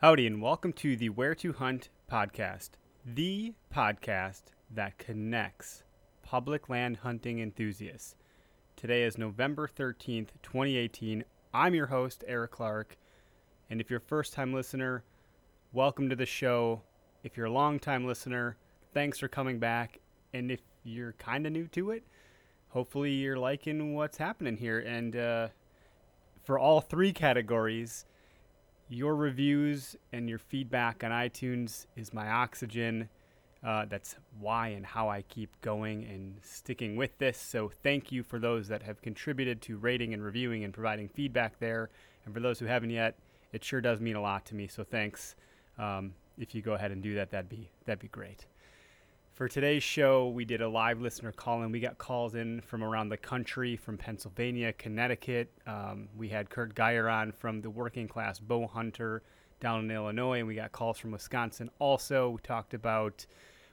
Howdy, and welcome to the Where to Hunt podcast, the podcast that connects public land hunting enthusiasts. Today is November 13th, 2018. I'm your host, Eric Clark. And if you're a first time listener, welcome to the show. If you're a long time listener, thanks for coming back. And if you're kind of new to it, hopefully you're liking what's happening here. And uh, for all three categories, your reviews and your feedback on iTunes is my oxygen. Uh, that's why and how I keep going and sticking with this. So, thank you for those that have contributed to rating and reviewing and providing feedback there. And for those who haven't yet, it sure does mean a lot to me. So, thanks. Um, if you go ahead and do that, that'd be that'd be great. For today's show, we did a live listener call in. We got calls in from around the country, from Pennsylvania, Connecticut. Um, we had Curt Geier on from the Working Class Bow Hunter down in Illinois, and we got calls from Wisconsin also. We talked about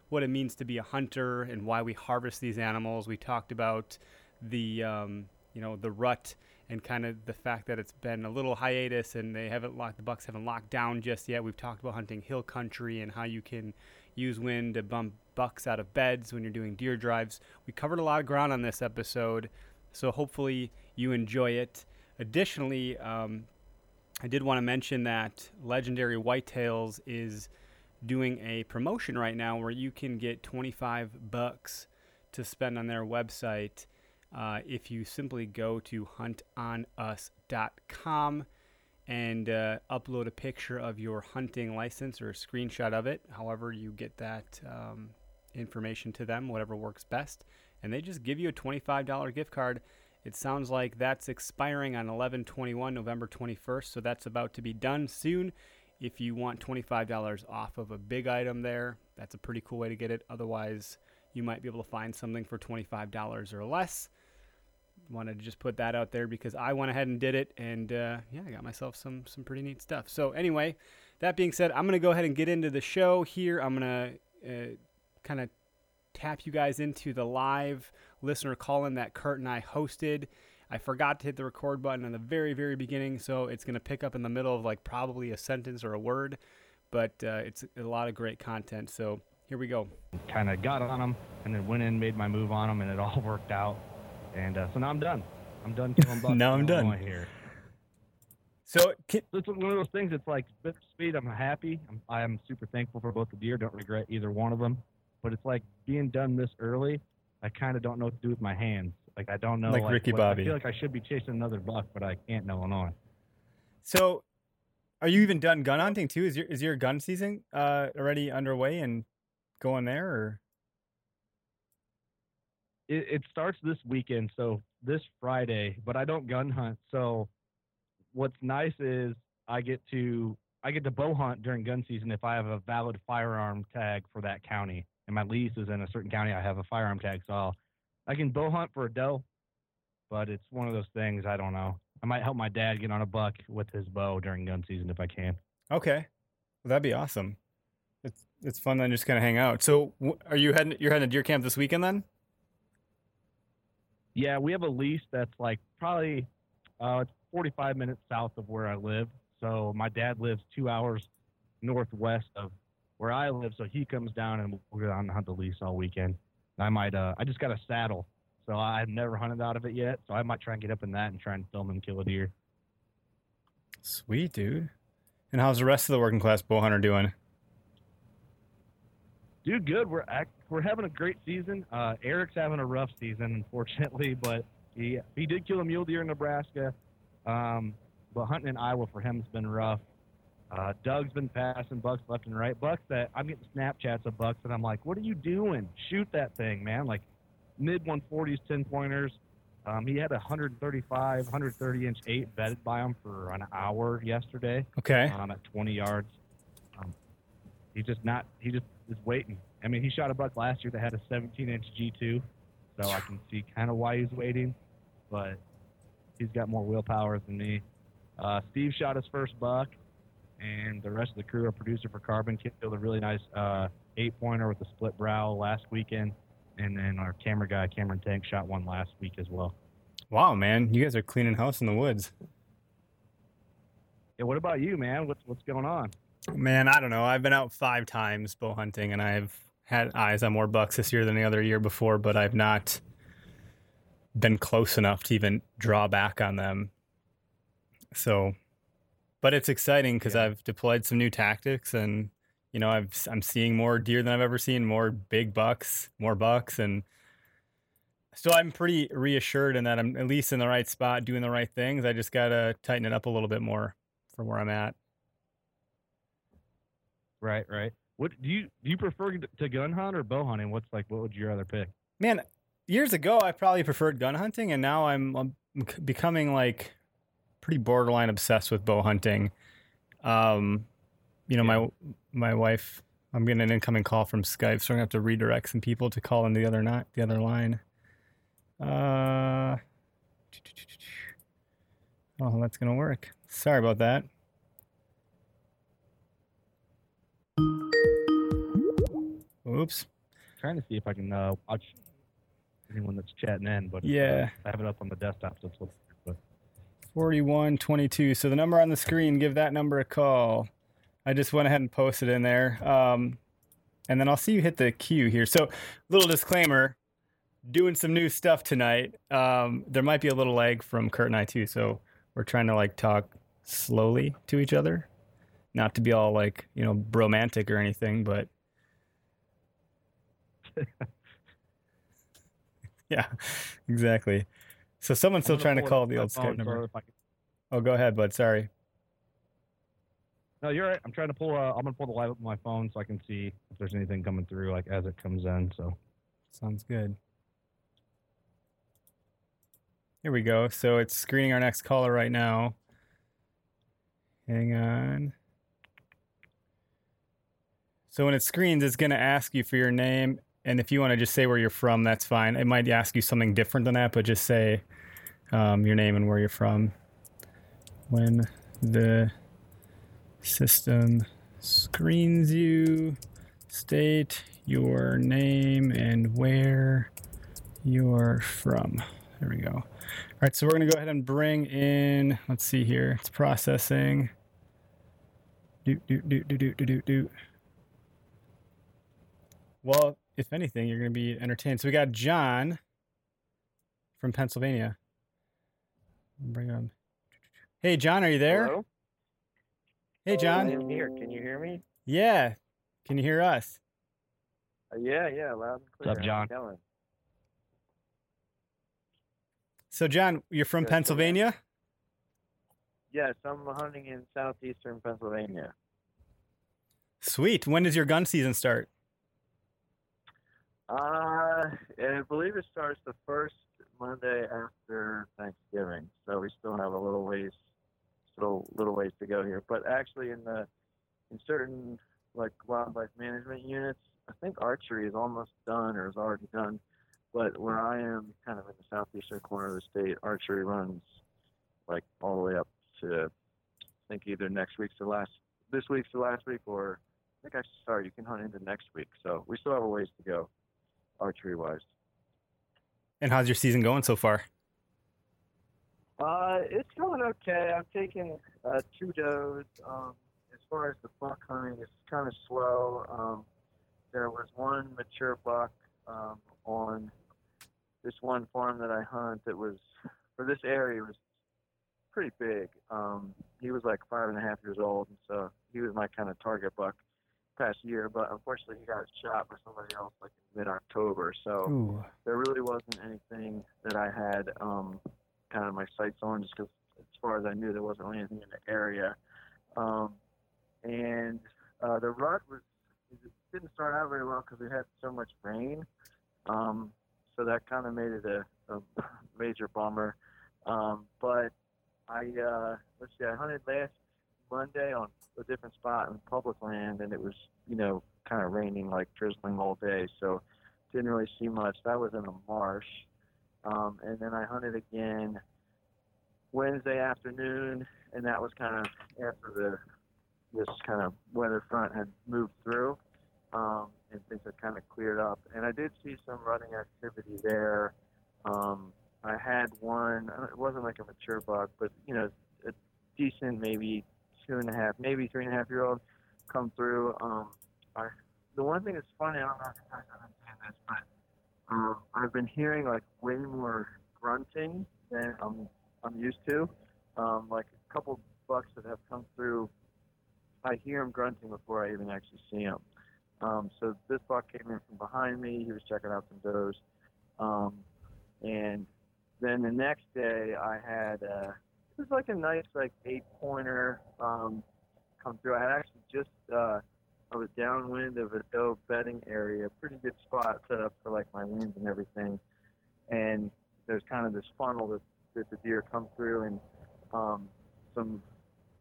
what it means to be a hunter and why we harvest these animals. We talked about the um, you know the rut and kind of the fact that it's been a little hiatus and they haven't locked the bucks haven't locked down just yet. We've talked about hunting hill country and how you can use wind to bump bucks out of beds when you're doing deer drives. We covered a lot of ground on this episode, so hopefully you enjoy it. Additionally, um, I did want to mention that Legendary Whitetails is doing a promotion right now where you can get 25 bucks to spend on their website uh, if you simply go to huntonus.com and uh, upload a picture of your hunting license or a screenshot of it, however you get that um, information to them, whatever works best. And they just give you a $25 gift card. It sounds like that's expiring on 11 21, November 21st. So that's about to be done soon. If you want $25 off of a big item there, that's a pretty cool way to get it. Otherwise, you might be able to find something for $25 or less. Wanted to just put that out there because I went ahead and did it, and uh, yeah, I got myself some some pretty neat stuff. So anyway, that being said, I'm gonna go ahead and get into the show here. I'm gonna uh, kind of tap you guys into the live listener call in that Curt and I hosted. I forgot to hit the record button in the very, very beginning, so it's to pick up in the middle of like probably a sentence or a word, but uh, it's a lot of great content. So here we go. Kind of got on them and then went in, made my move on them, and it all worked out. And uh, so now I'm done. I'm done killing bucks. now I'm done. Here. So can, it's one of those things. It's like bittersweet. I'm happy. I'm, I'm super thankful for both the deer. Don't regret either one of them but it's like being done this early. I kind of don't know what to do with my hands. Like I don't know. Like, like Ricky what, Bobby. I feel like I should be chasing another buck, but I can't in Illinois. So, are you even done gun hunting too? Is your is your gun season uh, already underway and going there, or? It, it starts this weekend, so this Friday. But I don't gun hunt, so what's nice is I get to I get to bow hunt during gun season if I have a valid firearm tag for that county and my lease is in a certain county, I have a firearm tag, so I'll, I can bow hunt for a doe. But it's one of those things. I don't know. I might help my dad get on a buck with his bow during gun season if I can. Okay, well, that'd be awesome. It's it's fun then just kind of hang out. So, are you heading? You're heading to deer camp this weekend then? Yeah, we have a lease that's like probably uh, it's 45 minutes south of where I live. So my dad lives two hours northwest of where I live. So he comes down and we'll go down and hunt the lease all weekend. I might, uh, I just got a saddle, so I've never hunted out of it yet. So I might try and get up in that and try and film and kill a deer. Sweet, dude. And how's the rest of the working class bow hunter doing? Dude, good. We're act- we're having a great season. Uh, Eric's having a rough season, unfortunately, but he he did kill a mule deer in Nebraska. Um, but hunting in Iowa for him has been rough. Uh, Doug's been passing bucks left and right. Bucks that I'm getting Snapchats of bucks, and I'm like, "What are you doing? Shoot that thing, man!" Like mid 140s, 10 pointers. Um, he had a 135, 130 inch eight bedded by him for an hour yesterday. Okay. Um, at 20 yards. Um, he's just not. He just is waiting. I mean, he shot a buck last year that had a 17 inch G2, so I can see kind of why he's waiting. But he's got more willpower than me. Uh, Steve shot his first buck, and the rest of the crew, our producer for Carbon, killed a really nice uh, eight pointer with a split brow last weekend. And then our camera guy, Cameron Tank, shot one last week as well. Wow, man, you guys are cleaning house in the woods. Yeah, what about you, man? What's what's going on? Man, I don't know. I've been out five times bow hunting, and I've had eyes on more bucks this year than the other year before, but I've not been close enough to even draw back on them. So, but it's exciting because Yeah. I've deployed some new tactics, and you know, I've I'm seeing more deer than I've ever seen, more big bucks, more bucks, and so I'm pretty reassured in that I'm at least in the right spot, doing the right things. I just gotta tighten it up a little bit more from where I'm at. Right, right. What do you do? You prefer to gun hunt or bow hunting? What's like? What would you rather pick? Man, years ago I probably preferred gun hunting, and now I'm, I'm becoming like pretty borderline obsessed with bow hunting. Um, you know, my my wife. I'm getting an incoming call from Skype, so I'm gonna have to redirect some people to call in the other not the other line. Uh, oh, that's gonna work. Sorry about that. Oops. trying to see if I can uh, watch anyone that's chatting in, but uh, Yeah. I have it up on the desktop. So it's little- but 4122. So the number on the screen, give that number a call. I just went ahead and posted in there. Um, and then I'll see you hit the queue here. So, little disclaimer doing some new stuff tonight. Um, there might be a little lag from Curt and I, too. So, we're trying to like talk slowly to each other, not to be all like, you know, romantic or anything, but yeah, exactly. So, someone's still trying to call the old Skype number. so if I can- Oh, go ahead, bud. Sorry. no, you're right. I'm trying to pull. Uh, I'm gonna pull the live up on my phone so I can see if there's anything coming through like as it comes in. So Sounds good. Here we go. So it's screening our next caller right now. Hang on. So when it screens, it's going to ask you for your name. And if you want to just say where you're from, that's fine. It might ask you something different than that, but just say um, your name and where you're from. When the system screens you, state your name and where you're from. There we go. All right, so we're going to go ahead and bring in, let's see here, it's processing. Do, do, do, do, do, do, do, do. Well, if anything, you're going to be entertained. So we got John from Pennsylvania. Bring him. Hey, John, are you there? Hello? Hey, John. I'm here. Can you hear me? Yeah. Can you hear us? Uh, yeah, yeah, loud and clear. up, John? How's? So, John, you're from Good, good. Pennsylvania? Yes, I'm hunting in southeastern Pennsylvania. Sweet. When does your gun season start? Uh, I believe it starts the first Monday after Thanksgiving, so we still have a little ways, still little ways to go here. But actually, in the in certain like wildlife management units, I think archery is almost done or is already done. But where I am, kind of in the southeastern corner of the state, archery runs like all the way up to I think either next week's the last, this week's the last week, or I think I sorry, you can hunt into next week. So we still have a ways to go, archery wise. And how's your season going so far? Uh, it's going okay. I'm taking uh, two does. Um, as far as the buck hunting, it's kind of slow. Um, there was one mature buck um, on this one farm that I hunt that was for this area was pretty big. Um, he was like five and a half years old, and so he was my kind of target buck past year. But unfortunately, he got shot by somebody else like in mid-October. So Ooh. there really wasn't anything that I had um, kind of my sights on, just because as far as I knew, there wasn't really anything in the area. Um, and uh, the rut was it didn't start out very well because we had so much rain. Um, so that kind of made it a, a major bummer. Um, but I uh, let's see, I hunted last Monday on a different spot in public land, and it was you know kind of raining like drizzling all day, so didn't really see much. That was in a marsh, um, and then I hunted again Wednesday afternoon, and that was kind of after the this kind of weather front had moved through, um, and things had kind of cleared up. And I did see some running activity there. Um, I had one. It wasn't like a mature buck, but you know, a decent, maybe two and a half, maybe three and a half year old, come through. Um, I, the one thing that's funny, I don't know if you guys understand this, but um, I've been hearing like way more grunting than I'm I'm used to. Um, like a couple bucks that have come through, I hear them grunting before I even actually see them. Um, so this buck came in from behind me. He was checking out some does. Um, and then the next day I had uh, was like a nice like eight pointer um, come through. I had actually just uh, I was downwind of a doe bedding area, pretty good spot set up for like my winds and everything. And there's kind of this funnel that, that the deer come through and um, some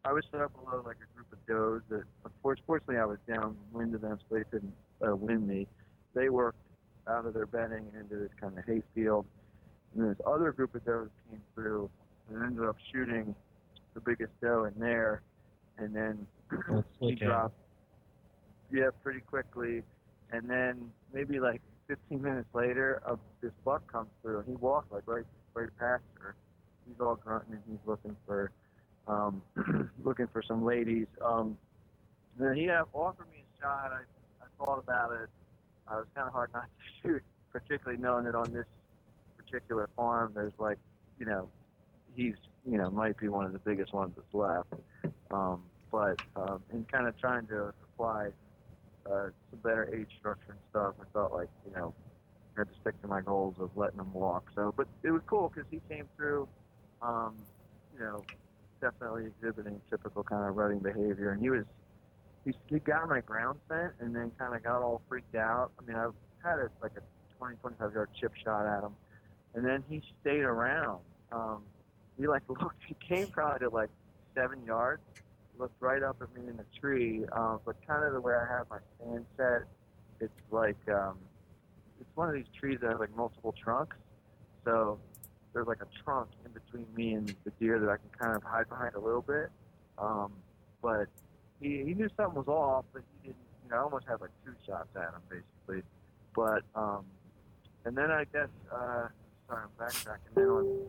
I was set up below like a group of does that unfortunately I was downwind of them so they couldn't uh, win me. They worked out of their bedding into this kind of hayfield. And this other group of does came through and ended up shooting the biggest doe in there. And then he dropped, yeah, pretty quickly. And then maybe like 15 minutes later, uh, this buck comes through. and He walked like right, right past her. He's all grunting and he's looking for, um, looking for some ladies. Um, then he uh, offered me a shot. I, I thought about it. I was kind of hard not to shoot, particularly knowing that on this particular farm, there's like, you know, he's, you know, might be one of the biggest ones that's left. Um, but um, in kind of trying to apply uh, some better age structure and stuff, I felt like, you know, I had to stick to my goals of letting him walk. So, but it was cool because he came through, um, you know, definitely exhibiting typical kind of rutting behavior, and he was he, he got my ground scent and then kind of got all freaked out. I mean, I've had a, like a 20, 25 yard chip shot at him, and then he stayed around. Um, he like looked, he came probably to like seven yards, looked right up at me in the tree, um, but kind of the way I have my stand set, it's like um, it's one of these trees that has like multiple trunks, so there's like a trunk in between me and the deer that I can kind of hide behind a little bit. Um, but he, he knew something was off, but he didn't. You know, I almost had like two shots at him basically. But um, and then I guess uh, sorry, I'm backtracking. On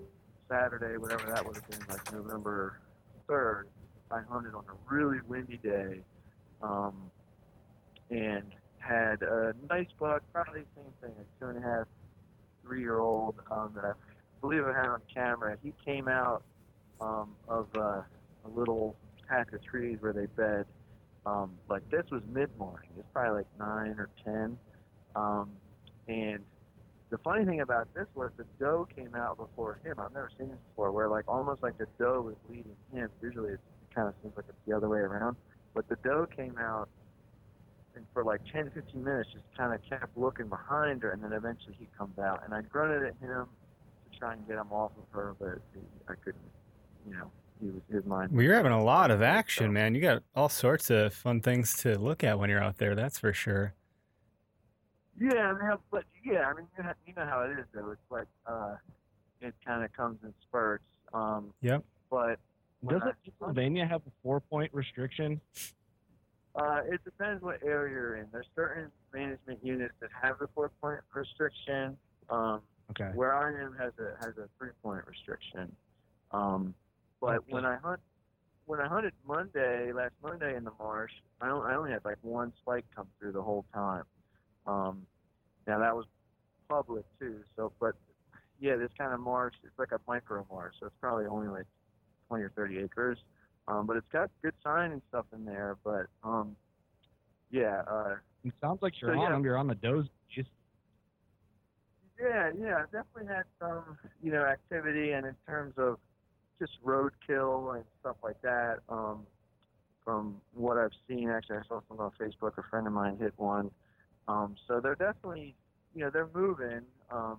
Saturday, whatever that would have been, like November third, I hunted on a really windy day, um, and had a nice buck, probably the same thing, a two and a half, three year old um, that I believe I had on camera. He came out um, of uh, a little patch of trees where they bed. Um, like this was mid morning. It's probably like nine or ten. Um, and the funny thing about this was the doe came out before him. I've never seen this before, where like almost like the doe was leading him. Usually it kind of seems like it's the other way around. But the doe came out and for like 10, 15 minutes just kind of kept looking behind her, and then eventually he comes out. And I grunted at him to try and get him off of her, but he, I couldn't. You know, he was his mind. Well, you're having a lot of So- action, man. You got all sorts of fun things to look at when you're out there. That's for sure. Yeah, I mean, but yeah, I mean, you know, you know how it is though. It's like uh, it kind of comes in spurts. Um, Yep. But Doesn't Pennsylvania have a four point restriction? Uh, it depends what area you're in. There's certain management units that have the four point restriction. Um, Okay. where I am has a has a three point restriction. Um, but Okay. when I hunt when I hunted Monday last Monday in the marsh, I I only had like one spike come through the whole time. Um, now that was public too. So, but yeah, this kind of marsh it's like a micro marsh, so it's probably only like 20 or 30 acres. Um, but it's got good sign and stuff in there. But um, yeah, uh, It sounds like you're So, on yeah. them. You're on the does. Just Yeah, yeah, I've definitely had some, you know, activity, and in terms of just roadkill and stuff like that. Um, from what I've seen, actually, I saw something on Facebook. A friend of mine hit one. Um, so they're definitely, you know, they're moving. Um,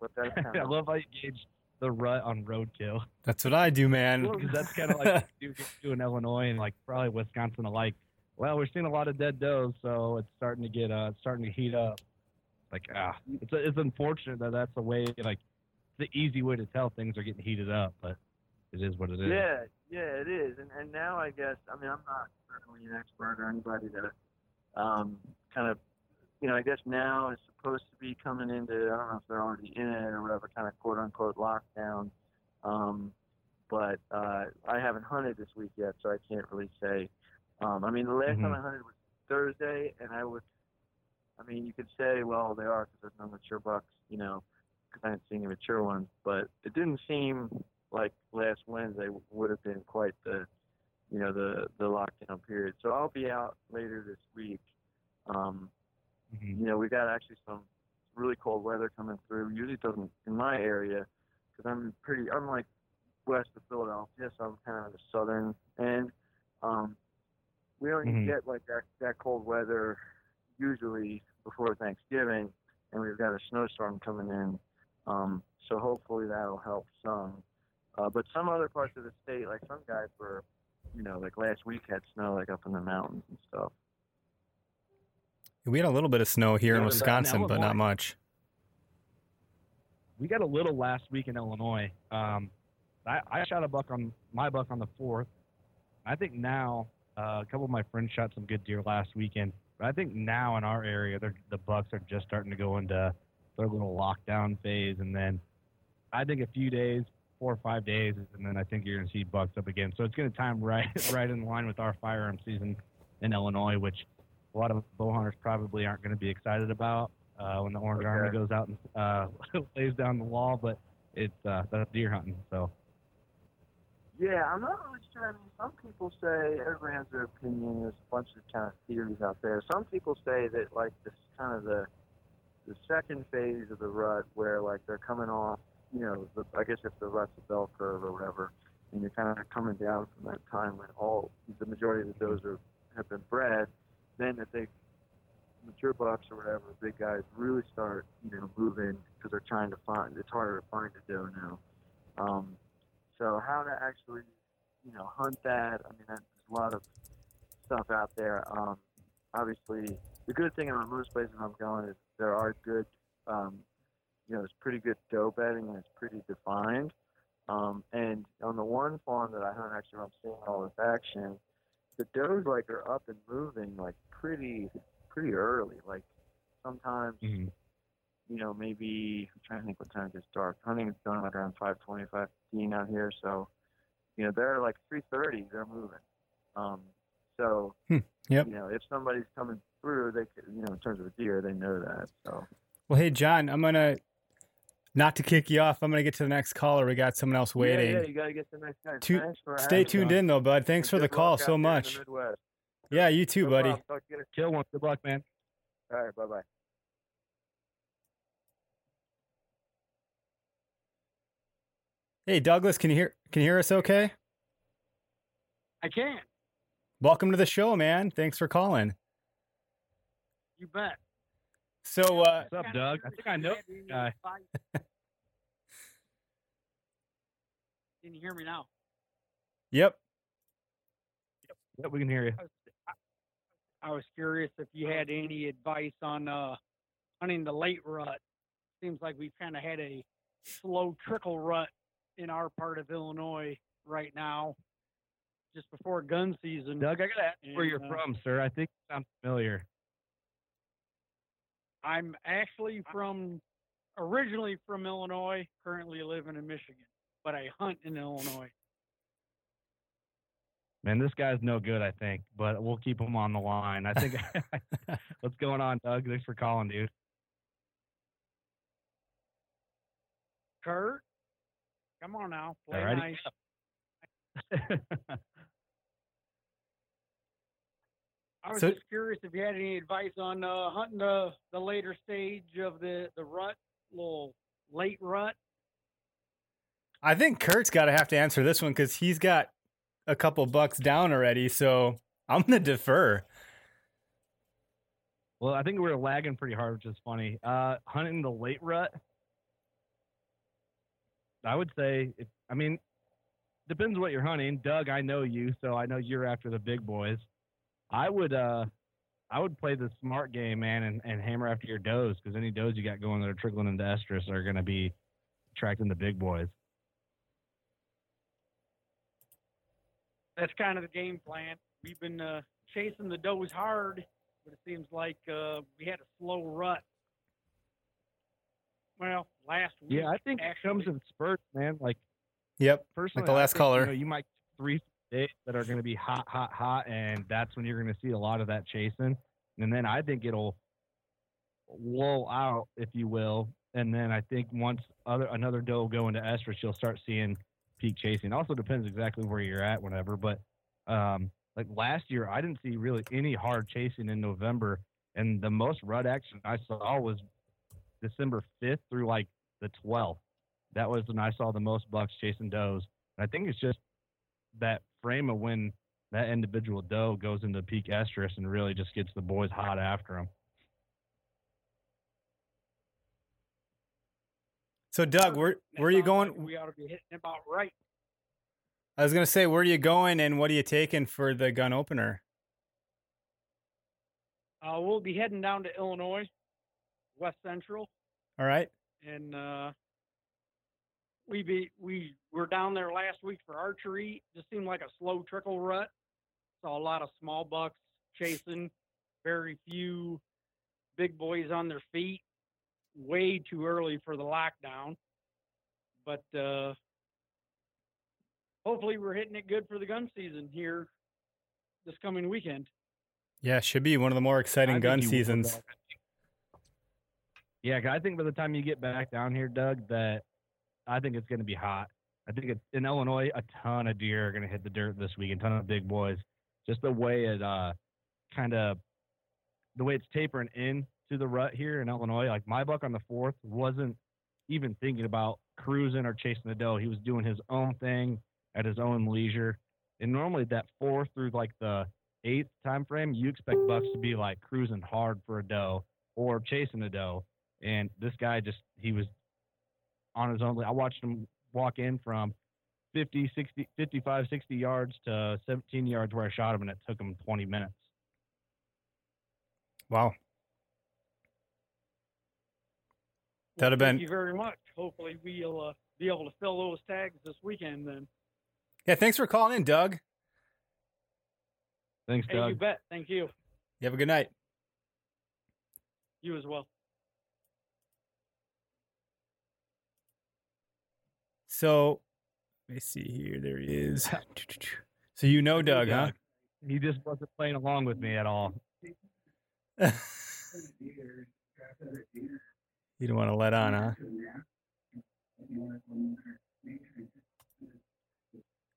but that's kind I of love how you gauge the rut on roadkill That's what I do, man. because that's kind of like what you do in Illinois and like probably Wisconsin alike. Well, we're seeing a lot of dead does, so it's starting to get uh, it's starting to heat up. Like ah, it's it's unfortunate that that's the way like the easy way to tell things are getting heated up, but it is what it is. Yeah, yeah, it is. And and now I guess I mean I'm not certainly an expert or anybody to um, kind of you know I guess now is supposed to be coming into I don't know if they're already in it or whatever kind of quote unquote lockdown. Um, but uh, I haven't hunted this week yet, so I can't really say. Um, I mean, the last time Mhm. I hunted was Thursday, and I would. I mean, you could say, well, they are because there's no mature bucks, you know, because I hadn't seen any mature ones. But it didn't seem like last Wednesday would have been quite the, you know, the the lockdown period. So I'll be out later this week. Um, Mhm. you know, we got actually some really cold weather coming through. Usually it doesn't in my area because I'm pretty. I'm like west of Philadelphia, so I'm kind of the southern end. Um, we only Mhm. get like that that cold weather usually before Thanksgiving, and we've got a snowstorm coming in. Um, so hopefully that'll help some. Uh, but some other parts of the state, like some guys were, you know, like last week had snow like up in the mountains and stuff. We had a little bit of snow here in Wisconsin, but not much. we got a little last week in Illinois. Um, I, I shot a buck on my buck on the fourth. I think now uh, a couple of my friends shot some good deer last weekend. But I think now in our area, the bucks are just starting to go into their little lockdown phase, and then I think a few days, four or five days, and then I think you're going to see bucks up again. So it's going to time right right in line with our firearm season in Illinois, which a lot of bow hunters probably aren't going to be excited about uh, when the Orange Okay. Army goes out and uh, lays down the law, but it's uh, that's deer hunting. So Yeah, I'm not really sure. I mean, some people say everybody has their opinion. There's a bunch of kind of theories out there. Some people say that like this kind of the the second phase of the rut, where like they're coming off, you know, the, I guess if the rut's a bell curve or whatever, and you're kind of coming down from that time when all the majority of the does are have been bred, then if they mature bucks or whatever, big guys really start, you know, moving because they're trying to find. It's harder to find a doe now. Um, so how to actually, you know, hunt that? I mean, there's a lot of stuff out there. Um, obviously, the good thing about most places I'm going is there are good, um, you know, it's pretty good doe bedding and it's pretty defined. Um, and on the one farm that I hunt, actually, I'm seeing all this action, the does like are up and moving like pretty, pretty early. Like sometimes mm-hmm. you know, maybe I'm trying to think what time it gets dark. Hunting is done like around 5:20, 5:15 out here, so you know they're like 3:30. They're moving. Um, so Hmm, yep. you know, if somebody's coming through, they could, you know, in terms of a deer, they know that. So Well, hey, John, I'm going to, not to kick you off, I'm going to get to the next caller. We got someone else waiting. Yeah, yeah, you gotta get the next guy. Stay tuned me. in, though, bud. Thanks for the call so much. Midwest. Yeah, you too, No buddy. problem. Talk to you later. kill one. Good luck, man. All right, bye bye. Hey, Douglas, can you hear can you hear us okay? I can. Welcome to the show, man. Thanks for calling. You bet. So, uh, What's up, Doug? I think I know this guy. Can you hear me now? yep. Yep, we can hear you. I was, I, I was curious if you had any advice on uh, hunting the late rut. Seems like we've kind of had a slow trickle rut in our part of Illinois right now, just before gun season. Doug, I gotta ask where you're uh, from, sir. I think you sound familiar. I'm actually from, originally from Illinois, currently living in Michigan, but I hunt in Illinois. Man, this guy's no good, I think, but we'll keep him on the line. I think. What's going on, Doug? Thanks for calling, dude. Curt, come on now, play Alrighty. nice. I was So- just curious if you had any advice on uh, hunting the, the later stage of the, the rut, little late rut. I think Curt's got to have to answer this one because he's got a couple bucks down already. So I'm to defer. well, I think we were lagging pretty hard, which is funny. Uh, hunting the late rut. I would say, if, I mean, depends what you're hunting. Doug, I know you, so I know you're after the big boys. I would, uh, I would play the smart game, man, and, and hammer after your does because any does you got going that are trickling into estrus are going to be attracting the big boys. That's kind of the game plan. We've been uh, chasing the does hard, but it seems like uh, we had a slow rut. Well, last week. Yeah, I think it comes in spurts, man. Like Yep. personally, the last think, caller. You, know, you might three days that are going to be hot, hot, hot, and that's when you're going to see a lot of that chasing. And then I think it'll lull out, if you will. And then I think once other another doe go into estrus, you'll start seeing peak chasing. Also depends exactly where you're at, whenever. But um, like last year, I didn't see really any hard chasing in November, and the most rut action I saw was December 5th through like the 12th. That was when I saw the most bucks chasing does. And I think it's just that frame of when that individual doe goes into peak estrus and really just gets the boys hot after them. So, Doug, where, where are you sounds like going? we ought to be hitting about right. I was going to say, where are you going and what are you taking for the gun opener? Uh, we'll be heading down to Illinois, West Central, All right. and uh, we be we were down there last week for archery. Just seemed like a slow trickle rut. Saw a lot of small bucks chasing, very few big boys on their feet. Way too early for the lockdown, but uh, hopefully we're hitting it good for the gun season here this coming weekend. Yeah, should be one of the more exciting think gun seasons. Yeah, I think by the time you get back down here, Doug, that I think it's going to be hot. I think it's in Illinois. A ton of deer are going to hit the dirt this week. A ton of big boys. Just the way it uh, kind of the way it's tapering in to the rut here in Illinois. Like my buck on the fourth wasn't even thinking about cruising or chasing the doe. He was doing his own thing at his own leisure. And normally that fourth through like the eighth time frame, you expect bucks to be like cruising hard for a doe or chasing a doe. And this guy just he was on his own. I watched him walk in from 50, 60, 55, 60 yards to 17 yards where I shot him, and it took him 20 minutes. Wow. Well, That'd have been. thank you very much. Hopefully we'll uh, be able to fill those tags this weekend. Then, Yeah, thanks for calling in, Doug. Thanks, hey, you bet. Thank you. You have a good night. You as well. So, let me see here. There he is. So you know Doug, huh? He just wasn't playing along with me at all. you don't want to let on, huh?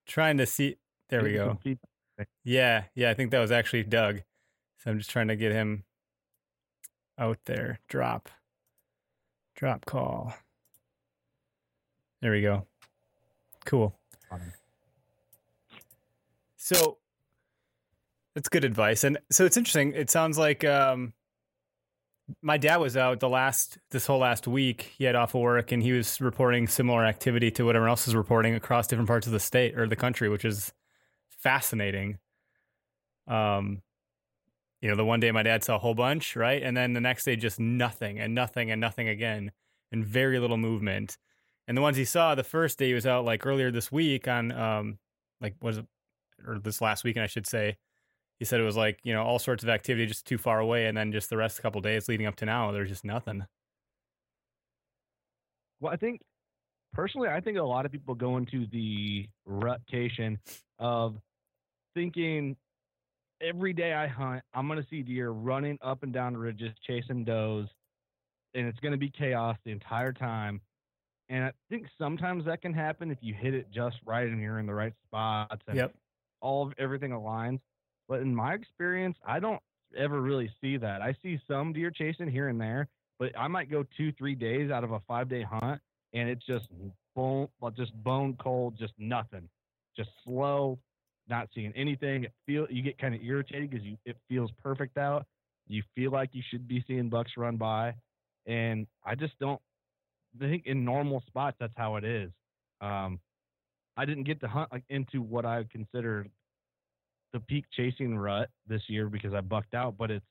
Trying to see. There we go. Yeah, yeah, I think that was actually Doug. So I'm just trying to get him out there. Drop. Drop call. There we go. Cool. So that's good advice. And so it's interesting. It sounds like um my dad was out the last this whole last week. He had off of work and he was reporting similar activity to whatever else is reporting across different parts of the state or the country, which is fascinating. Um you know, the one day my dad saw a whole bunch, right? And then the next day just nothing and nothing and nothing again and very little movement. And the ones he saw the first day he was out like earlier this week on um like was it or this last weekend I should say. He said it was like, you know, all sorts of activity just too far away and then just the rest of the couple days leading up to now there's just nothing. Well, I think personally, I think a lot of people go into the rutation of thinking every day I hunt, I'm going to see deer running up and down the ridges, chasing does, and it's going to be chaos the entire time. And I think sometimes that can happen if you hit it just right and you're in the right spots and Yep. all of everything aligns. But in my experience, I don't ever really see that. I see some deer chasing here and there, but I might go two, three days out of a five day hunt and it's just bone, just bone cold, just nothing, just slow, not seeing anything. It feel you get kind of irritated because you it feels perfect out. You feel like you should be seeing bucks run by, and I just don't I think in normal spots that's how it is. Um, I didn't get to hunt like into what I considered the peak chasing rut this year because I bucked out, but it's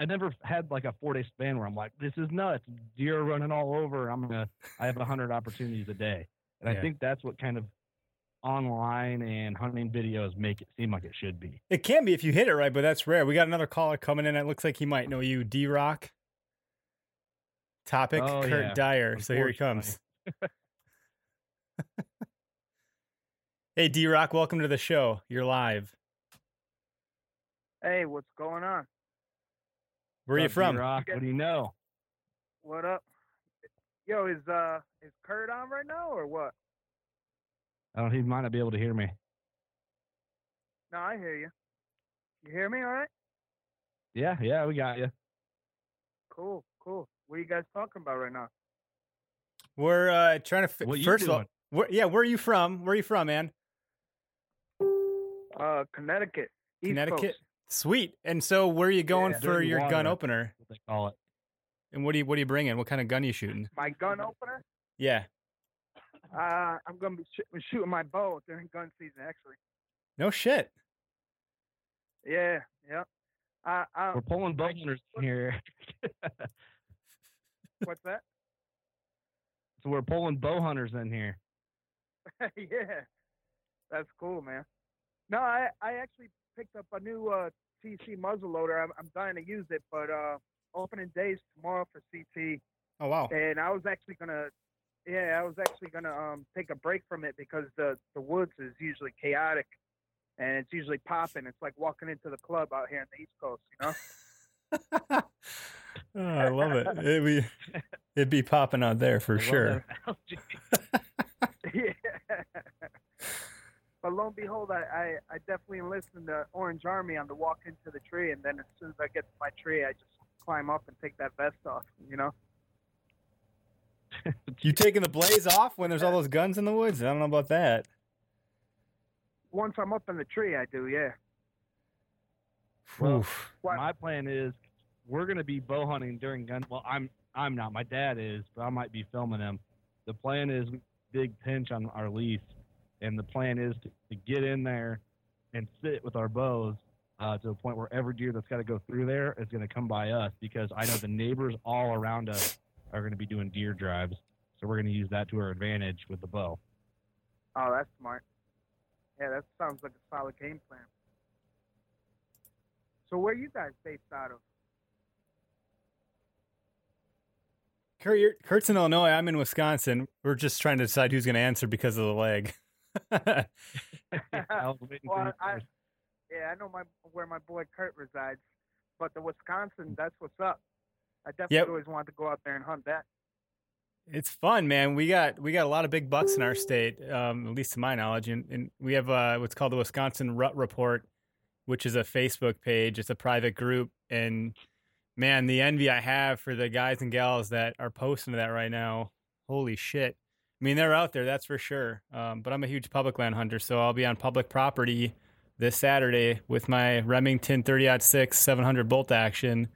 I never had like a four day span where I'm like, this is nuts. Deer running all over. I'm gonna I have a hundred opportunities a day. And Yeah. I think that's what kind of online and hunting videos make it seem like it should be. It can be if you hit it right, but that's rare. We got another caller coming in. It looks like he might know you, D Rock. Topic Oh, Curt yeah. Dyer. So here he comes. hey, D Rock, welcome to the show. You're live. Hey, what's going on? Where are you from? D-Rock? What do you know? What up? Yo, is uh is Curt on right now or what? Oh, he might not be able to hear me. No, I hear you. You hear me all right? Yeah, yeah, we got you. Cool, cool. What are you guys talking about right now? We're uh, trying to. Fi- What you first of all, where, yeah, where are you from? Where are you from, man? Uh Connecticut. East Connecticut. Coast. Sweet. And so, where are you going Yeah. for Dirty your gun opener? What they call it. And what do you what are you bringing? What kind of gun are you shooting? My gun opener? Yeah. Uh I'm gonna be sh- shooting my bow during gun season actually. No shit. Yeah, yeah. Uh, uh We're pulling bow hunters in here. what's that? so we're pulling bow hunters in here. yeah. That's cool, man. No, I I actually picked up a new uh CC muzzleloader. I'm I'm dying to use it, but uh opening days tomorrow for CT Oh wow. and I was actually gonna, yeah, I was actually gonna um take a break from it because the the woods is usually chaotic, and it's usually popping. It's like walking into the club out here on the East Coast, you know. oh, I love it. It'd be, it'd be popping out there for sure. yeah. But lo and behold, I, I, I definitely enlist in the Orange Army on the walk into the tree, and then as soon as I get to my tree, I just climb up and take that vest off, you know. You taking the blaze off when there's all those guns in the woods? I don't know about that. Once I'm up in the tree, I do, yeah. Well, Oof. What? My plan is we're gonna be bow hunting during gun. Well, I'm I'm not. My dad is, but I might be filming him. The plan is big pinch on our lease, and the plan is to, to get in there and sit with our bows uh, to the point where every deer that's got to go through there is going to come by us because I know the neighbors all around us are going to be doing deer drives, so we're going to use that to our advantage with the bow. Oh, that's smart. Yeah, that sounds like a solid game plan. So where you guys based out of? Curt, you're, Curt's in Illinois. I'm in Wisconsin. We're just trying to decide who's going to answer because of the leg. I was waiting for Well, I- Yeah, I know my where my boy Curt resides, but the Wisconsin, that's what's up. I definitely Yep. always wanted to go out there and hunt that. It's fun, man. We got we got a lot of big bucks in our state, um, at least to my knowledge, and, and we have uh, what's called the Wisconsin Rut Report, which is a Facebook page. It's a private group, and man, the envy I have for the guys and gals that are posting to that right now, holy shit! I mean, they're out there, that's for sure. Um, but I'm a huge public land hunter, so I'll be on public property this Saturday with my Remington 30 6 700 bolt action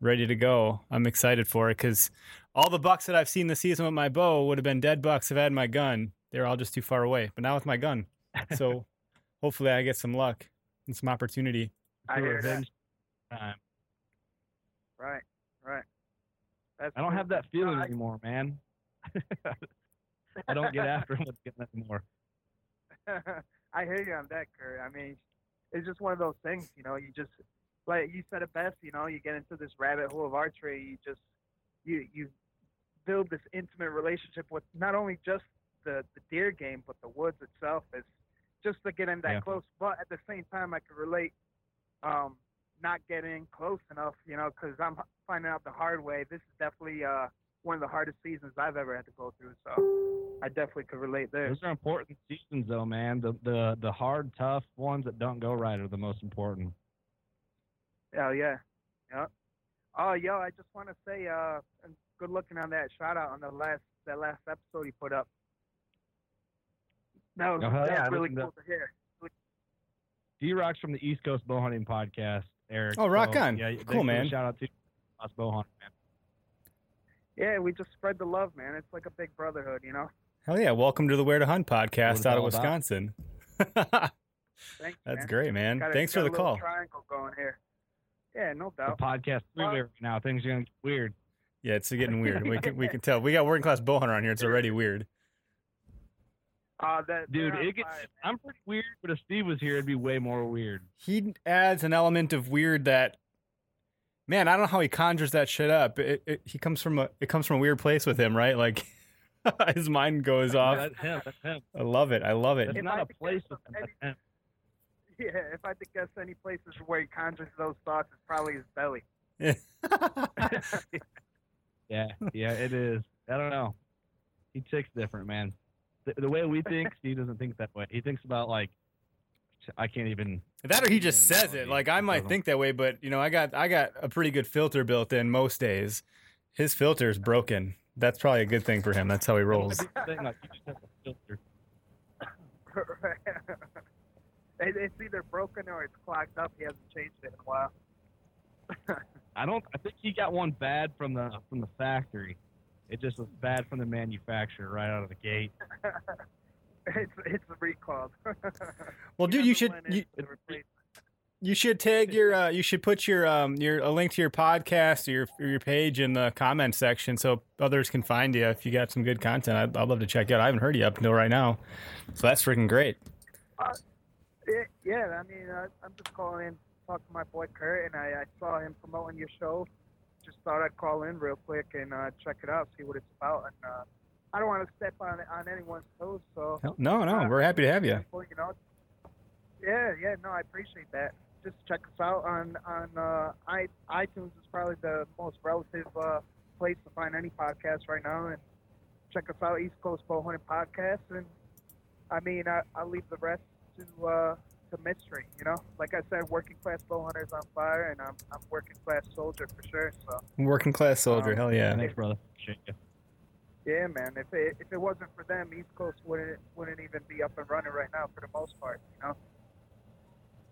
ready to go. I'm excited for it because all the bucks that I've seen this season with my bow would have been dead bucks if I had my gun. They're all just too far away. But now with my gun, so hopefully I get some luck and some opportunity. I For hear that. time. Right, right. That's I don't cool. have that feeling I- anymore, man. I don't get after him with anymore. I hear you on that, Curt. I mean, it's just one of those things, you know. You just like you said it best, you know. You get into this rabbit hole of archery. You just you you build this intimate relationship with not only just the the deer game, but the woods itself. Is just to get in that Yeah. close. But at the same time, I can relate. Um, not getting close enough, you know, because I'm finding out the hard way. This is definitely uh one of the hardest seasons I've ever had to go through. So I definitely could relate there. Those are important seasons, though, man. The the the hard, tough ones that don't go right are the most important. Hell yeah. Yep. Oh, yo, I just want to say, uh, good looking on that shout out on the last that last episode you put up. That was, Oh, hell that yeah, was really listened to- cool to hear. D Rock's from the East Coast Bow Hunting Podcast, Eric. Oh, rock so, on. Yeah, Cool, thanks for the man. Shout out to us bow hunting, man. Yeah, we just spread the love, man. It's like a big brotherhood, you know. Hell yeah! Welcome to the Where to Hunt podcast out of all about. Wisconsin. Thanks, That's man. great, man. Got a- Thanks for the call. Triangle going here. Yeah, no The doubt. podcast Well- three right now. Things are gonna get weird. Yeah, it's getting weird. We can we can tell. We got working class bow hunter on here. It's already weird. Uh, that Dude, it gets. fire. I'm pretty weird, but if Steve was here, it'd be way more weird. He adds an element of weird that, man, I don't know how he conjures that shit up. It, it, he comes from a it comes from a weird place with him, right? Like his mind goes off. That's him. That's him. I love it. I love it. It's not a place guess of That's. Yeah, if I had to guess any places where he conjures those thoughts, it's probably his belly. Yeah, yeah, it is. I don't know. He ticks different, man. The, the way we think, Steve doesn't think that way. He thinks about like, I can't even. That or he just Yeah, says no, it. Like I might think that way, but you know, I got I got a pretty good filter built in most days. His filter's broken. That's probably a good thing for him. That's how he rolls. That might be the thing, like, he just has a filter. It- it's either broken or it's clogged up. He hasn't changed it in a while. I don't. I think he got one bad from the from the factory. It just was bad from the manufacturer right out of the gate. it's it's a recalled. Well, He dude, you should you, to replace you should tag your uh, you should put your um your a link to your podcast or your or your page in the comment section so others can find you if you got some good content. I'd, I'd love to check it out. I haven't heard you up until right now, so that's freaking great. Yeah, yeah, I mean, uh, I'm just calling in, talk to my boy Curt, and I, I saw him promoting your show. Just thought I'd call in real quick and uh, check it out, see what it's about. And uh, I don't want to step on on anyone's toes, so No, no, we're happy to have you. You know, yeah, yeah, no, I appreciate that. Just check us out on on uh, i iTunes is probably the most relative uh, place to find any podcast right now, and check us out East Coast Bow Hunting Podcast. And I mean, I, I'll leave the rest to uh, to mystery. You know, like I said, working class bow hunters on fire, and I'm I'm working class soldier for sure. So Working class soldier, Um, hell yeah. Thanks, brother. Appreciate you. yeah, man, if it if it wasn't for them, East Coast wouldn't wouldn't even be up and running right now for the most part. You know.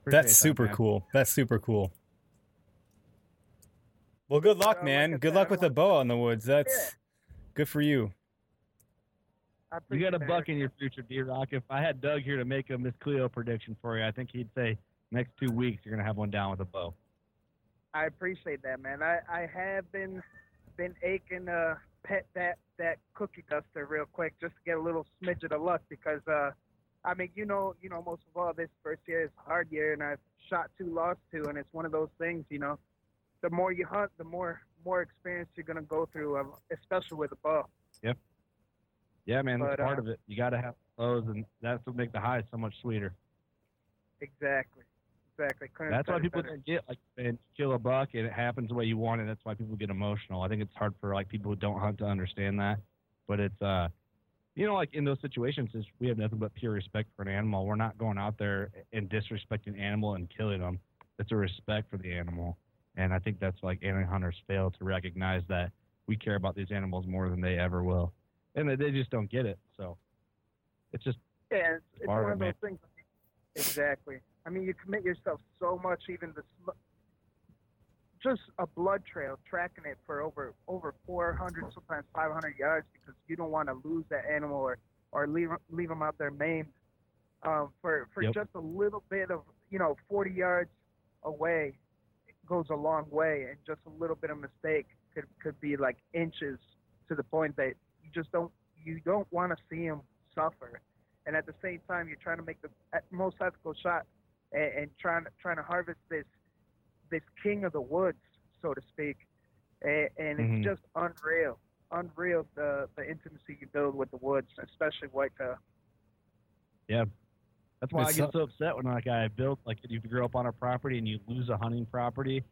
Appreciate That's super man. cool. That's super cool. Well, good luck, Well, like man. I good said, luck with the don't in the woods. That's Yeah. good for you. I You got a buck in your future, D Rock. If I had Doug here to make a Miss Cleo prediction for you, I think he'd say next two weeks you're gonna have one down with a bow. I appreciate that, man. I, I have been been aching to pet that that cookie duster real quick just to get a little smidget of luck because uh I mean you know you know most of all this first year is a hard year and I've shot two, lost two, and it's one of those things you know. The more you hunt, the more more experience you're gonna go through, um, especially with a bow. Yep. Yeah, man, that's part uh, of it. You got to have those, and that's what make the highs so much sweeter. Exactly, exactly. Couldn't That's why people better. don't get like and kill a buck and it happens the way you want it. That's why people get emotional. I think it's hard for like people who don't hunt to understand that. But it's uh you know, like in those situations is we have nothing but pure respect for an animal. We're not going out there and disrespecting an animal and killing them. It's a respect for the animal. And I think that's like animal hunters fail to recognize that we care about these animals more than they ever will. And they- just don't get it. So it's just Yeah, it's, it's one of those things. Exactly. I mean, you commit yourself so much, even the sm- just a blood trail, tracking it for over over 400, sometimes 500 yards, because you don't want to lose that animal or or leave leave them out there maimed. Um, for for Yep. just a little bit of you know 40 yards away goes a long way, and just a little bit of mistake could could be like inches to the point that you just don't you don't want to see them suffer and at the same time you're trying to make the most ethical shot and, and trying trying to harvest this this king of the woods, so to speak, and, and Mhm. it's just unreal, unreal the the intimacy you build with the woods, especially white tail. Yeah, That's why It's I get so upset when like I built like if you grow up on a property and you lose a hunting property.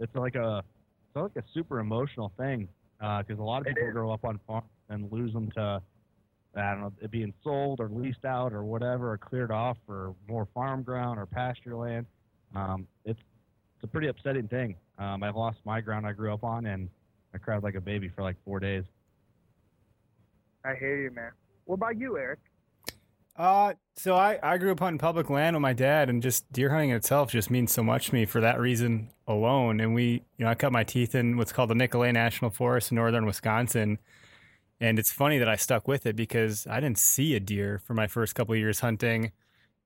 It's like a it's like a super emotional thing. because a lot of people grow up on farms and lose them to I don't know it being sold or leased out or whatever or cleared off for more farm ground or pasture land. Um, it's it's a pretty upsetting thing. Um, I lost my ground I grew up on and I cried like a baby for like four days. I hear you, man. What about you, Eric? Uh, so I, I grew up hunting public land with my dad, and just deer hunting itself just means so much to me for that reason alone. And we, you know, I cut my teeth in what's called the Nicolet National Forest in northern Wisconsin. And it's funny that I stuck with it because I didn't see a deer for my first couple of years hunting.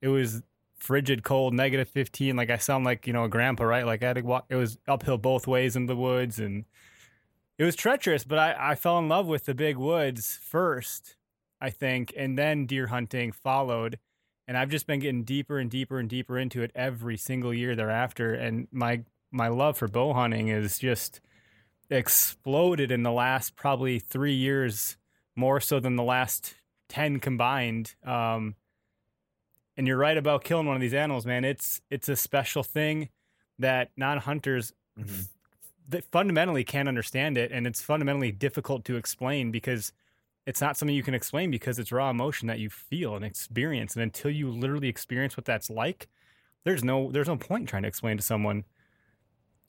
It was frigid cold, negative 15. Like I sound like, you know, a grandpa, right? Like I had to walk, it was uphill both ways in the woods and it was treacherous, but I, I fell in love with the big woods first I think, and then deer hunting followed. And I've just been getting deeper and deeper and deeper into it every single year thereafter. And my my love for bow hunting is just exploded in the last probably three years, more so than the last ten combined. Um, and you're right about killing one of these animals, man. It's it's a special thing that non hunters mm-hmm. that fundamentally can't understand it, and it's fundamentally difficult to explain because it's not something you can explain because it's raw emotion that you feel and experience and until you literally experience what that's like there's no there's no point in trying to explain to someone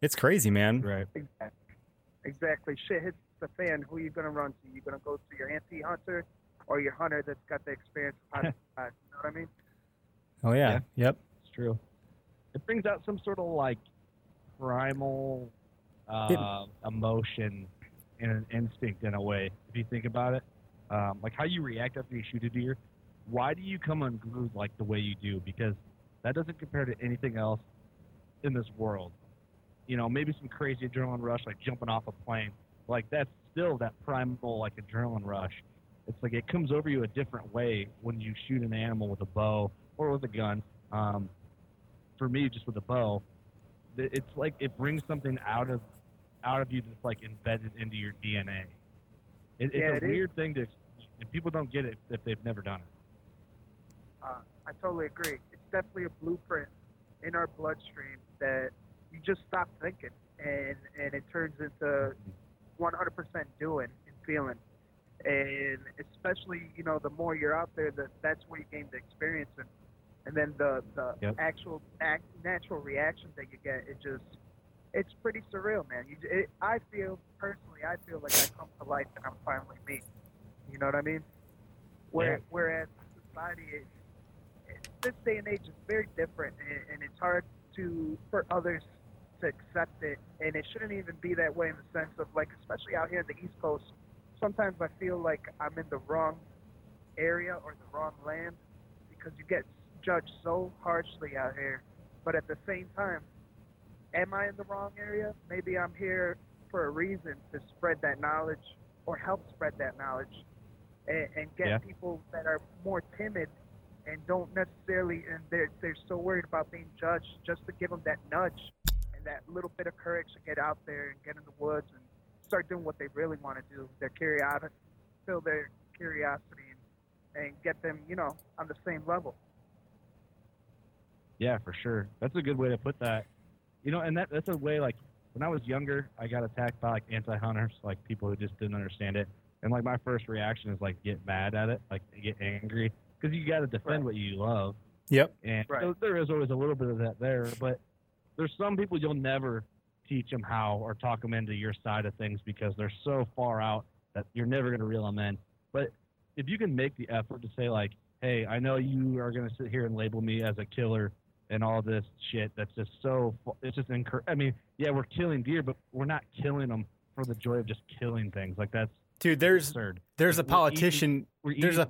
it's crazy man Right. Exactly. Exactly. Shit hits the fan. Who you gonna run to? You gonna go to your anti-hunter or your hunter that's got the experience of hunting? you know what I mean? Oh yeah, Yeah. yep It's true. It brings out some sort of like primal uh, emotion and an instinct in a way. If you think about it, um, like how you react after you shoot a deer. Why do you come unglued like the way you do? Because that doesn't compare to anything else in this world. You know, maybe some crazy adrenaline rush like jumping off a plane. Like that's still that primal like adrenaline rush. It's like it comes over you a different way when you shoot an animal with a bow or with a gun. Um, for me, just with a bow, it's like it brings something out of out of you that's like embedded into your DNA. It, it's Yeah, a it is. weird thing to, and people don't get it if they've never done it. Uh, I totally agree. It's definitely a blueprint in our bloodstream that you just stop thinking, and and it turns into 100% doing and feeling. And especially, you know, the more you're out there, that that's where you gain the experience, and and then the the Yep. actual act, natural reaction that you get, it just it's pretty surreal, man. You, it, I feel personally, I feel like I come to life and I'm finally me. You know what I mean? Where, Yeah. Whereas society is this day and age is very different, and, and it's hard to for others to accept it. And it shouldn't even be that way in the sense of like, especially out here in the East Coast. Sometimes I feel like I'm in the wrong area or the wrong land because you get judged so harshly out here. But at the same time, am I in the wrong area? Maybe I'm here for a reason to spread that knowledge or help spread that knowledge and, and get Yeah. people that are more timid and don't necessarily and they're they're so worried about being judged just to give them that nudge and that little bit of courage to get out there and get in the woods and start doing what they really want to do their curiosity fill their curiosity and, and get them you know on the same level Yeah, for sure. That's a good way to put that. You know, and that that's a way like when I was younger, I got attacked by like anti-hunters, like people who just didn't understand it. And like my first reaction is like get mad at it, like get angry, because you got to defend Right. what you love. yep And Right. so there is always a little bit of that there, but there's some people you'll never teach them how or talk them into your side of things because they're so far out that you're never going to reel them in. But if you can make the effort to say like, "Hey, I know you are going to sit here and label me as a killer and all this shit," that's just so it's just incur- I mean, yeah, we're killing deer, but we're not killing them for the joy of just killing things. Like that's dude there's absurd. there's a eating- politician We're there's a-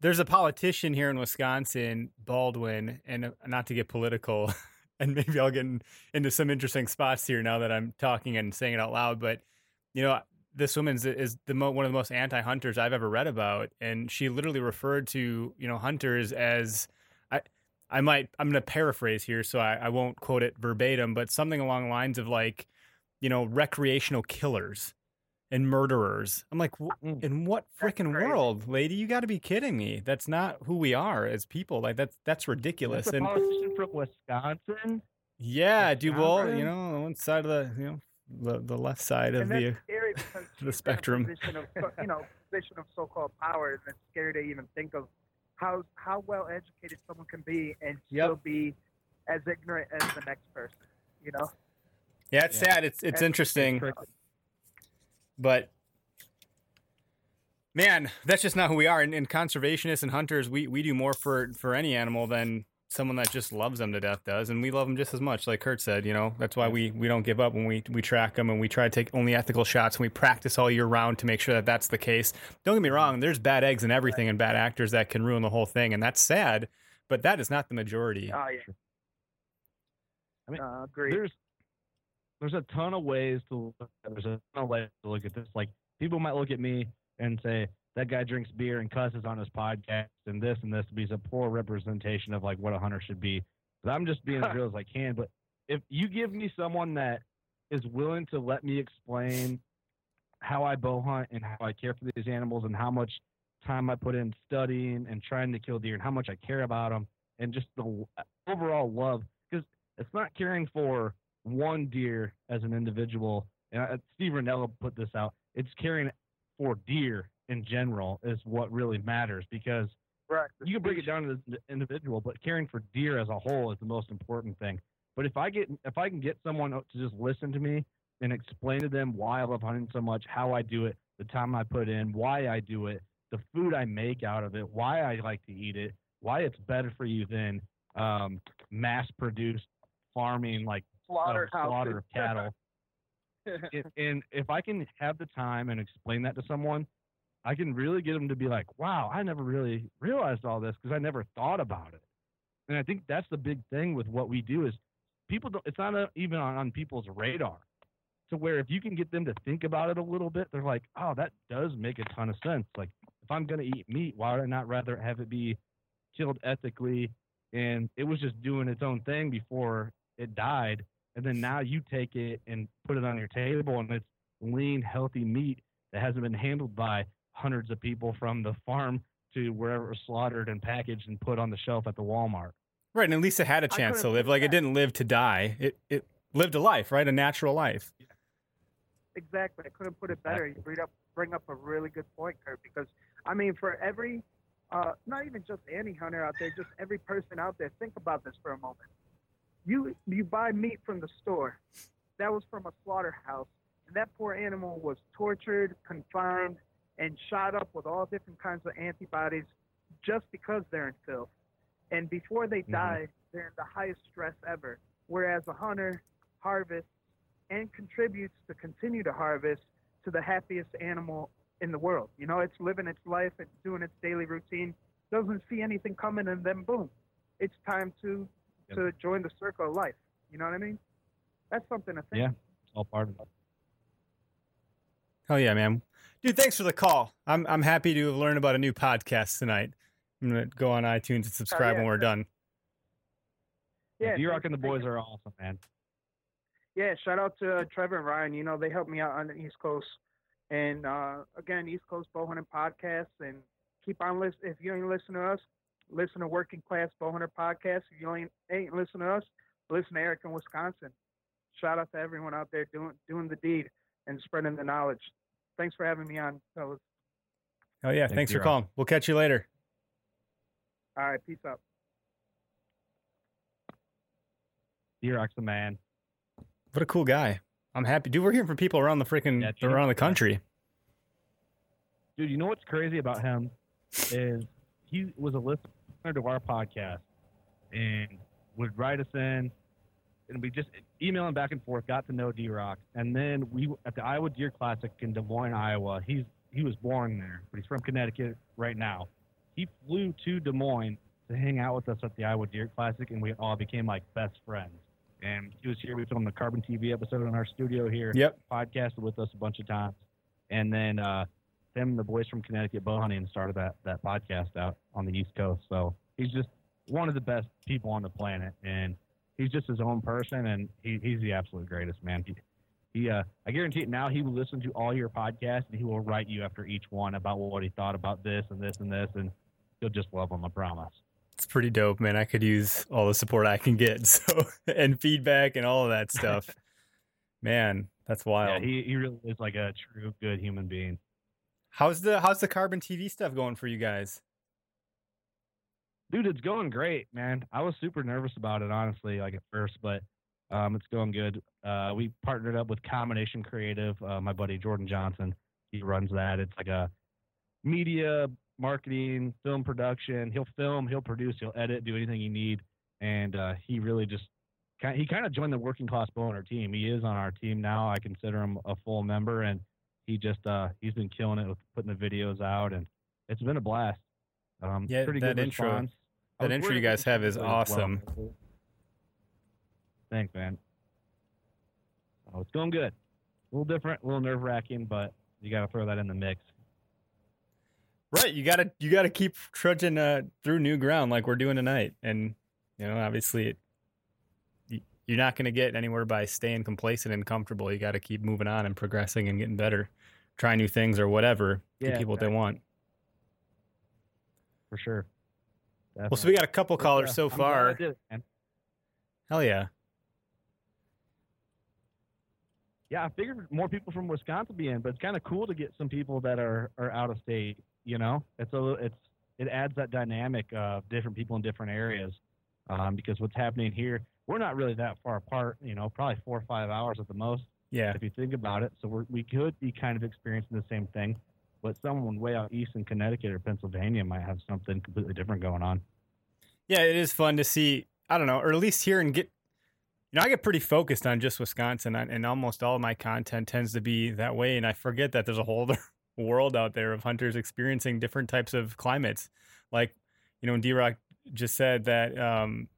there's a politician here in Wisconsin, Baldwin, and uh, not to get political, and maybe I'll get in, into some interesting spots here now that I'm talking and saying it out loud. But you know, this woman is, is the mo- one of the most anti-hunters I've ever read about, and she literally referred to you know hunters as I. Might I'm going to paraphrase here, so I, I won't quote it verbatim, but something along the lines of like, you know, recreational killers and murderers. I'm like, Mm. in what freaking world, lady? You got to be kidding me. That's not who we are as people. Like that's that's ridiculous. That's And politician from Wisconsin. yeah, dude. Well, you know, on one side of the you know the the left side of the that's scary because she's The spectrum. position of you know position of so-called power, and it's scary to even think of how how well educated someone can be and Yep. still be as ignorant as the next person. You know. Yeah, it's Yeah. sad. It's it's And- interesting, but man, that's just not who we are. And, and conservationists and hunters, we we do more for for any animal than someone that just loves them to death does, and we love them just as much. Like Curt said, you know, that's why we we don't give up when we we track them and we try to take only ethical shots and we practice all year round to make sure that that's the case. Don't get me wrong. There's bad eggs and everything and bad actors that can ruin the whole thing, and that's sad. But that is not the majority. Oh yeah. I mean, uh, agreed. there's there's a ton of ways to look at, there's a ton of ways to look at this. Like people might look at me and say that guy drinks beer and cusses on his podcast and this and this. He's a poor representation of like what a hunter should be. But I'm just being as real as I can. But if you give me someone that is willing to let me explain how I bow hunt and how I care for these animals and how much time I put in studying and trying to kill deer and how much I care about them and just the overall love because it's not caring for one deer as an individual. And I, Steve Rinella put this out. It's caring for deer in general is what really matters because right. you can break it down to the individual, but caring for deer as a whole is the most important thing. But if I get if I can get someone to just listen to me and explain to them why I love hunting so much, how I do it, the time I put in, why I do it, the food I make out of it, why I like to eat it, why it's better for you than um, mass produced farming like slaughter, Slaughterhouse. slaughter of cattle. and, and if I can have the time and explain that to someone, I can really get them to be like, "Wow, I never really realized all this because I never thought about it." And I think that's the big thing with what we do is people don't. It's not uh even on, on people's radar. To where if you can get them to think about it a little bit, they're like, "Oh, that does make a ton of sense." Like, if I'm gonna eat meat, why would I not rather have it be killed ethically and it was just doing its own thing before it died, and then now you take it and put it on your table and it's lean, healthy meat that hasn't been handled by hundreds of people from the farm to wherever it was slaughtered and packaged and put on the shelf at the Walmart. Right, and at least it had a chance to live. put Like it didn't live to die. It it lived a life, right? A natural life. Exactly. I couldn't put it better. You bring up bring up a really good point, Curt. Because I mean, for every, uh, not even just any hunter out there, just every person out there, think about this for a moment. You you buy meat from the store, that was from a slaughterhouse, and that poor animal was tortured, confined, and shot up with all different kinds of antibodies, just because they're in filth. And before they Mhm. die, they're in the highest stress ever. Whereas a hunter harvests and contributes to continue to harvest to the happiest animal in the world. You know, it's living its life, it's doing its daily routine, doesn't see anything coming, and then boom, it's time to Yep. to join the circle of life. You know what I mean? That's something to think. Yeah. It's all part of it. Hell yeah, man. Dude, thanks for the call. I'm I'm happy to have learned about a new podcast tonight. I'm gonna go on iTunes and subscribe yeah, when we're sure. done. Yeah, you rock thank- and the boys are awesome, man. Yeah, shout out to uh, Trevor and Ryan. You know, they helped me out on the East Coast. And uh, again, East Coast Bowhunter Podcast. And keep on listening. If you ain't listening to us, listen to Working Class Bowhunter Podcast. If you ain't, ain't listening to us, listen to Eric in Wisconsin. Shout out to everyone out there doing doing the deed and spreading the knowledge. Thanks for having me on, fellas. Oh yeah, Thanks, thanks for D-Rock. calling. We'll catch you later. All right, peace out. D Rock's the man. What a cool guy. I'm happy. Dude, we're hearing from people around the freaking Yeah, around the country. Dude, you know what's crazy about him is he was a listener to our podcast and would write us in and we just emailing back and forth, got to know D Rock. And then we at the Iowa Deer Classic in Des Moines, Iowa. He's he was born there, but he's from Connecticut right now. He flew to Des Moines to hang out with us at the Iowa Deer Classic and we all became like best friends. And he was here. We filmed the Carbon TV episode in our studio here Yep. podcasted with us a bunch of times. And then uh, him and the boys from Connecticut bow hunting started that, that podcast out on the East Coast. So he's just one of the best people on the planet. And he's just his own person. And he, he's the absolute greatest, man. He, he uh, I guarantee it now he will listen to all your podcasts and he will write you after each one about what he thought about this and this and this. And you'll just love him, I promise. It's pretty dope, man. I could use all the support I can get. So and feedback and all of that stuff. man, That's Yeah, wild. he he really is like a true good human being. how's the how's the carbon TV stuff going for you guys? Dude, it's going great, man. I was super nervous about it, honestly, like at first, but um, it's going good. Uh, we partnered up with Combination Creative. Uh, my buddy Jordan Johnson, he runs that. It's like a media, marketing, film production. He'll film, he'll produce, he'll edit, do anything you need, and uh, he really just kind he kind of joined the working class bowhunter team. He is on our team now. I consider him a full member, and he just uh, he's been killing it with putting the videos out, and it's been a blast. Um, Yeah, pretty that good intro- response. That intro you guys have is well. awesome. Thanks, man. Oh, it's going good. A little different, a little nerve wracking, but you got to throw that in the mix. Right, you gotta you gotta keep trudging uh, through new ground like we're doing tonight, and you know obviously it, you're not gonna get anywhere by staying complacent and comfortable. You got to keep moving on and progressing and getting better, try new things or whatever. Give Yeah, people what they want. For sure. Well, so we got a couple callers so I'm far. did. Hell yeah, Yeah, I figured more people from Wisconsin would be in, but it's kind of cool to get some people that are, are out of state. You know, it's a little- it's it adds that dynamic of different people in different areas. Um, because what's happening here, we're not really that far apart. You know, probably four or five hours at the most. yeah, if you think about it. So we're, we could be kind of experiencing the same thing, but someone way out east in Connecticut or Pennsylvania might have something completely different going on. yeah. It is fun to see. I don't know, or at least here and get. You know, I get pretty focused on just Wisconsin, and almost all of my content tends to be that way, and I forget that there's a whole other world out there of hunters experiencing different types of climates. Like, you know, D Rock just said that um,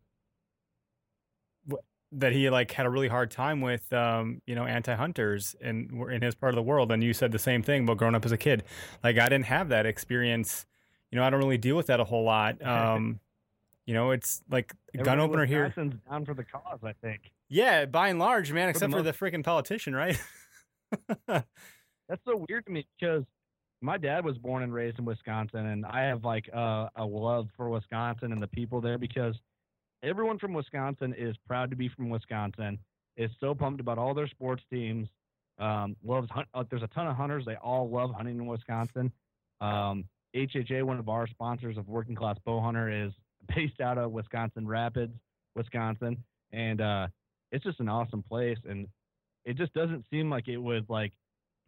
that he like had a really hard time with um, you know anti-hunters in in his part of the world, and you said the same thing about growing up as a kid. Like, I didn't have that experience. You know, I don't really deal with that a whole lot. Um, you know, it's like gun Everyone opener here. Down for the cause, I think. Yeah, by and large, man, For the except for the freaking politician, right? That's so weird to me because my dad was born and raised in Wisconsin, and I have like uh, a love for Wisconsin and the people there because everyone from Wisconsin is proud to be from Wisconsin. Is so pumped about all their sports teams. Um, loves hunt. Uh, there's a ton of hunters. They all love hunting in Wisconsin. Um, HHA, one of our sponsors of Working Class Bow Hunter, is based out of Wisconsin Rapids, Wisconsin, and uh, it's just an awesome place. And it just doesn't seem like it would like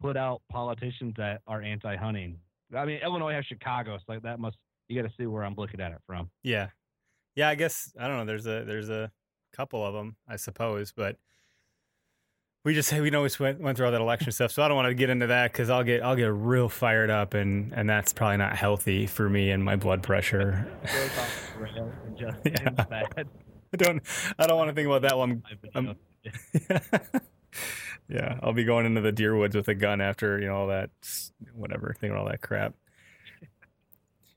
put out politicians that are anti-hunting. I mean, Illinois has Chicago, so like that must you got to see where I'm looking at it from. yeah, yeah. I guess I don't know. There's a there's a couple of them, I suppose, but we just we always went went through all that election stuff, so I don't want to get into that because I'll get I'll get real fired up, and and that's probably not healthy for me and my blood pressure. Goes off the rails and just Yeah. I don't I don't want to think about that one. Been- Um, yeah, I'll be going into the deer woods with a gun after you know all that whatever thing thinking all that crap.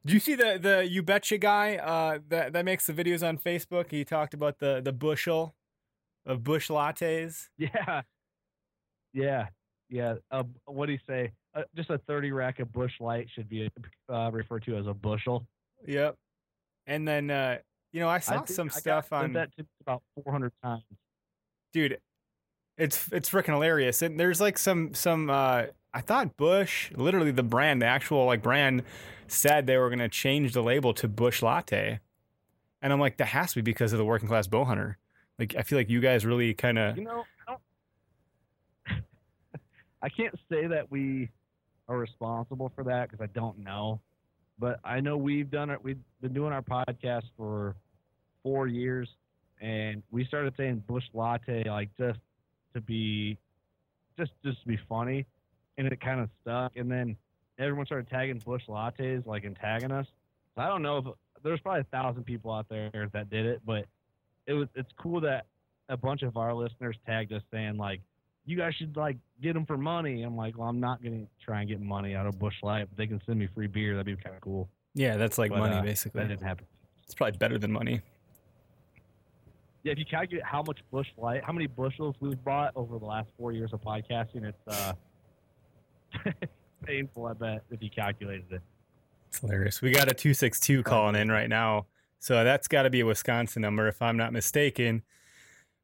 Do you see the the you betcha guy uh, that that makes the videos on Facebook? He talked about the the bushel of Busch lattes. yeah, yeah, yeah. Uh, what do you say? Uh, just a 30 rack of Busch light should be uh, referred to as a bushel. Yep. And then uh, you know I I saw think some I stuff on that about 400 times. dude it's it's freaking hilarious and there's like some some uh i thought Busch literally the brand the actual like brand said they were going to change the label to Busch latte and i'm like that has to be because of the working class bow hunter like i feel like you guys really kind of You know, I. I can't say that we are responsible for that because I don't know, but I know we've done it. We've been doing our podcast for four years, and we started saying Busch Latte like just to be, just just to be funny, and it kind of stuck. And then everyone started tagging Busch Lattes like and tagging us. So I don't know if there's probably a thousand people out there that did it, but it was it's cool that a bunch of our listeners tagged us saying like, "You guys should like get them for money." I'm like, "Well, I'm not gonna try and get money out of Busch Light, but they can send me free beer. That'd be kind of cool." yeah that's like But, money uh, basically That didn't happen. it's probably better than money Yeah, if you calculate how much Busch Light, how many bushels we've bought over the last four years of podcasting, it's uh, painful. I bet if you calculated it. it's hilarious we got a 262 calling in right now so that's got to be a wisconsin number if i'm not mistaken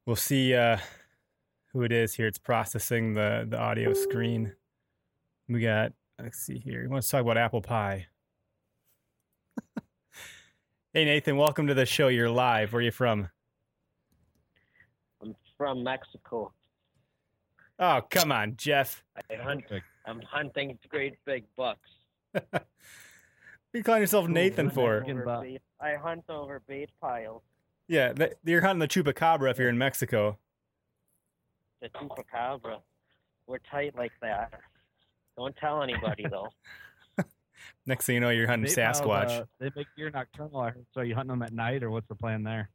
we'll see uh who it is here. It's processing the the audio screen. We got. Let's see here. You want to talk about apple pie? hey Nathan, welcome to the show. You're live. Where are you from? I'm from Mexico. Oh come on, Jeff. I hunt. I'm hunting great big bucks. you calling yourself Nathan for? Mexican bait- I hunt over bait piles. Yeah, that, you're hunting the chupacabra if you're in Mexico. The chupacabra. We're tight like that. Don't tell anybody though. Next thing you know, you're hunting They found, Sasquatch. uh, they make deer nocturnal. I heard. So you hunting them at night, or what's the plan there?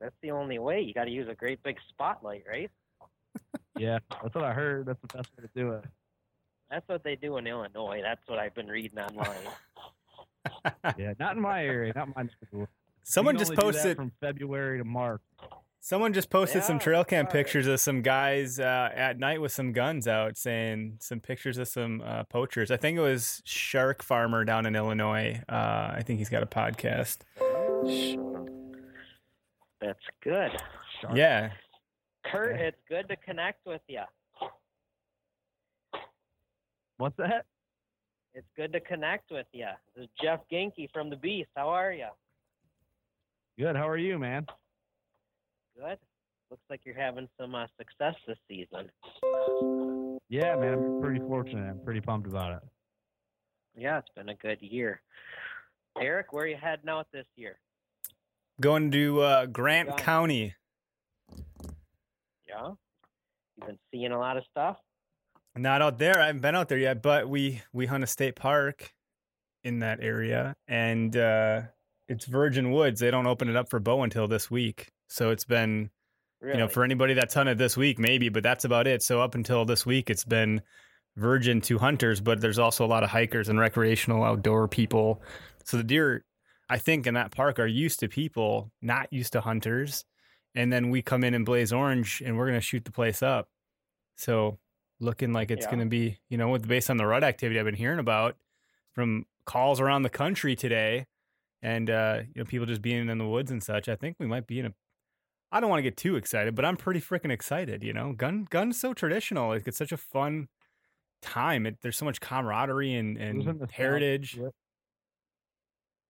That's the only way. You got to use a great big spotlight, right? Yeah, that's what I heard. That's the best way to do it. That's what they do in Illinois. That's what I've been reading online. Yeah, not in my area, not my school. Someone just can only do that posted. from February to March. Someone just posted some trail cam sorry. pictures of some guys uh, at night with some guns out, saying some pictures of some uh, poachers. I think it was Shark Farmer down in Illinois. Uh, I think he's got a podcast. That's good. Yeah, Curt, it's good to connect with you. What's that? It's good to connect with you. This is Jeff Genke from the Beast. How are you? Good. How are you, man? Good. Looks like you're having some uh, success this season. Yeah, man. I'm pretty fortunate. I'm pretty pumped about it. Yeah, it's been a good year. Eric, where are you heading out this year? going to uh, Grant County. Yeah. You've been seeing a lot of stuff. Not out there. I haven't been out there yet, but we we hunt a state park in that area, and uh, it's Virgin Woods. They don't open it up for bow until this week, so it's been Really? you know for anybody that's hunted this week maybe, but that's about it. So up until this week, it's been virgin to hunters, but there's also a lot of hikers and recreational outdoor people. So the deer, I think, in that park are used to people, not used to hunters. And then we come in and blaze orange, and we're gonna shoot the place up. So looking like it's Yeah. gonna be, you know, with based on the rut activity I've been hearing about from calls around the country today, and uh, you know, people just being in the woods and such. I think we might be in a I don't want to get too excited, but I'm pretty freaking excited. You know, gun gun's so traditional. Like it's such a fun time. It, there's so much camaraderie and, and heritage. What-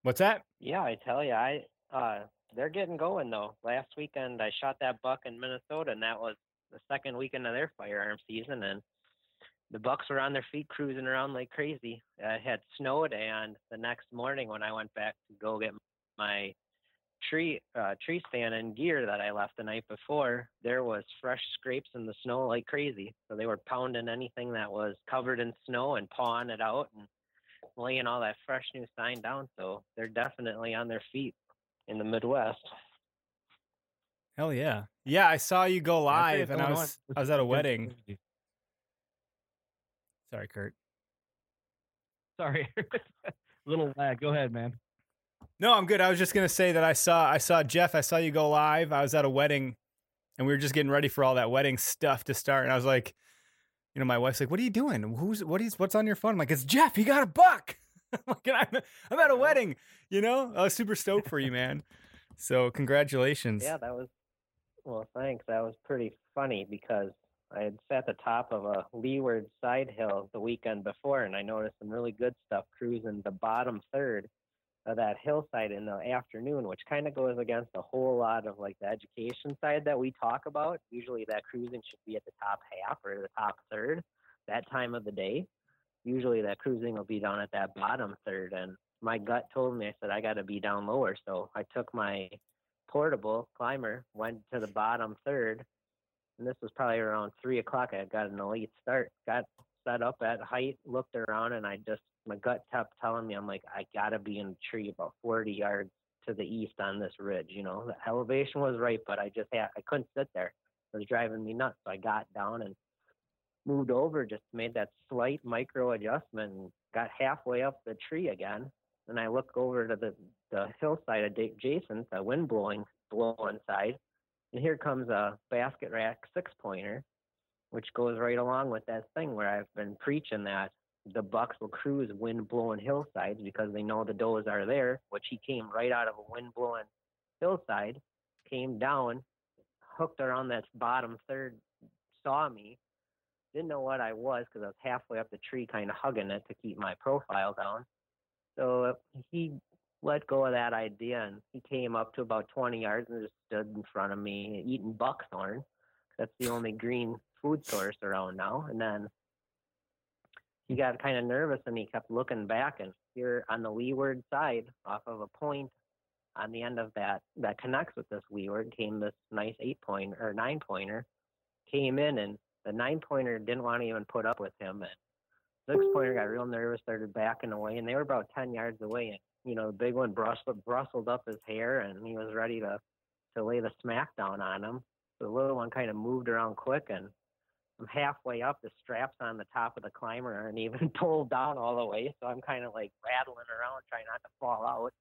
What's that? Yeah, I tell you, I uh, they're getting going though. Last weekend I shot that buck in Minnesota, and that was the second weekend of their firearm season, and the bucks were on their feet cruising around like crazy. It had snowed, and the next morning when I went back to go get my tree uh, tree stand and gear that I left the night before, there was fresh scrapes in the snow like crazy. So they were pounding anything that was covered in snow and pawing it out and laying all that fresh new sign down. So they're definitely on their feet in the Midwest. Hell yeah, yeah. I saw you go live, and I was This I was at a wedding. Sorry, Curt. Sorry. Little lag. Go ahead, man. No, I'm good. I was just gonna say that I saw I saw Jeff. I saw you go live. I was at a wedding, and we were just getting ready for all that wedding stuff to start. And I was like, you know, my wife's like, "What are you doing? Who's what is what's on your phone?" I'm like, "It's Jeff. He got a buck." I'm like, I'm, I'm at a wedding. You know, I was super stoked for you, man. So congratulations. Yeah, that was well, thanks. That was pretty funny because I had sat at the top of a leeward side hill the weekend before and I noticed some really good stuff cruising the bottom third of that hillside in the afternoon, which kind of goes against a whole lot of like the education side that we talk about. Usually that cruising should be at the top half or the top third that time of the day. Usually that cruising will be down at that bottom third and my gut told me I said I got to be down lower, so I took my portable climber, went to the bottom third, and this was probably around three o'clock. I got an elite start, got set up at height, looked around, and I just my gut kept telling me I'm like I gotta be in the tree about 40 yards to the east on this ridge. You know, the elevation was right, but I just had I couldn't sit there. It was driving me nuts. So I got down and moved over, just made that slight micro adjustment, and got halfway up the tree again. And I look over to the the hillside adjacent, the wind blowing blowing side, and here comes a basket rack six pointer, which goes right along with that thing where I've been preaching that the bucks will cruise wind blowing hillsides because they know the does are there, which he came right out of a wind blowing hillside, came down, hooked around that bottom third saw me. Didn't know what I was because I was halfway up the tree, kind of hugging it to keep my profile down. So he let go of that idea and he came up to about 20 yards and just stood in front of me eating buckthorn. That's the only green food source around now. And then he got kind of nervous and he kept looking back and here on the leeward side off of a point on the end of that that connects with this leeward came this nice eight point or nine pointer came in and the nine pointer didn't want to even put up with him and six pointer got real nervous started backing away and they were about 10 yards away and you know the big one brustled, brustled up his hair and he was ready to to lay the smack down on him the little one kind of moved around quick and I'm halfway up. The straps on the top of the climber aren't even pulled down all the way, so I'm kind of like rattling around trying not to fall out.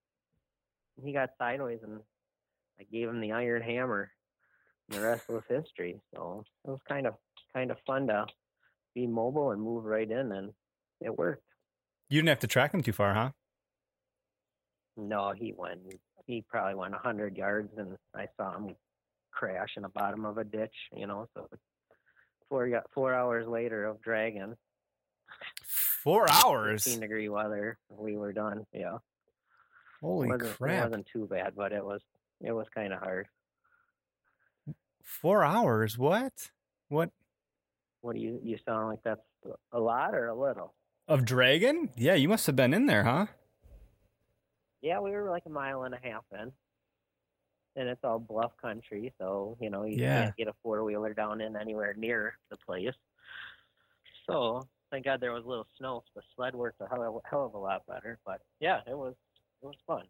And he got sideways, and I gave him the iron hammer. And the rest was history. So it was kind of kind of fun to be mobile and move right in, and it worked. You didn't have to track him too far, huh? No, he went. He probably went a hundred yards, and I saw him crash in the bottom of a ditch. You know, so four four hours later of dragging. Four hours. 15 degree weather. We were done. Yeah. Holy it wasn't, crap! It wasn't too bad, but it was it was kind of hard. Four hours? What? What? What do you you sound like that's a lot or a little? Of dragon? Yeah, you must have been in there, huh? Yeah, we were like a mile and a half in. And it's all bluff country, so you know you Yeah. can't get a four wheeler down in anywhere near the place. So thank God there was a little snow. So the sled worked a hell of, hell of a lot better. But yeah, it was it was fun.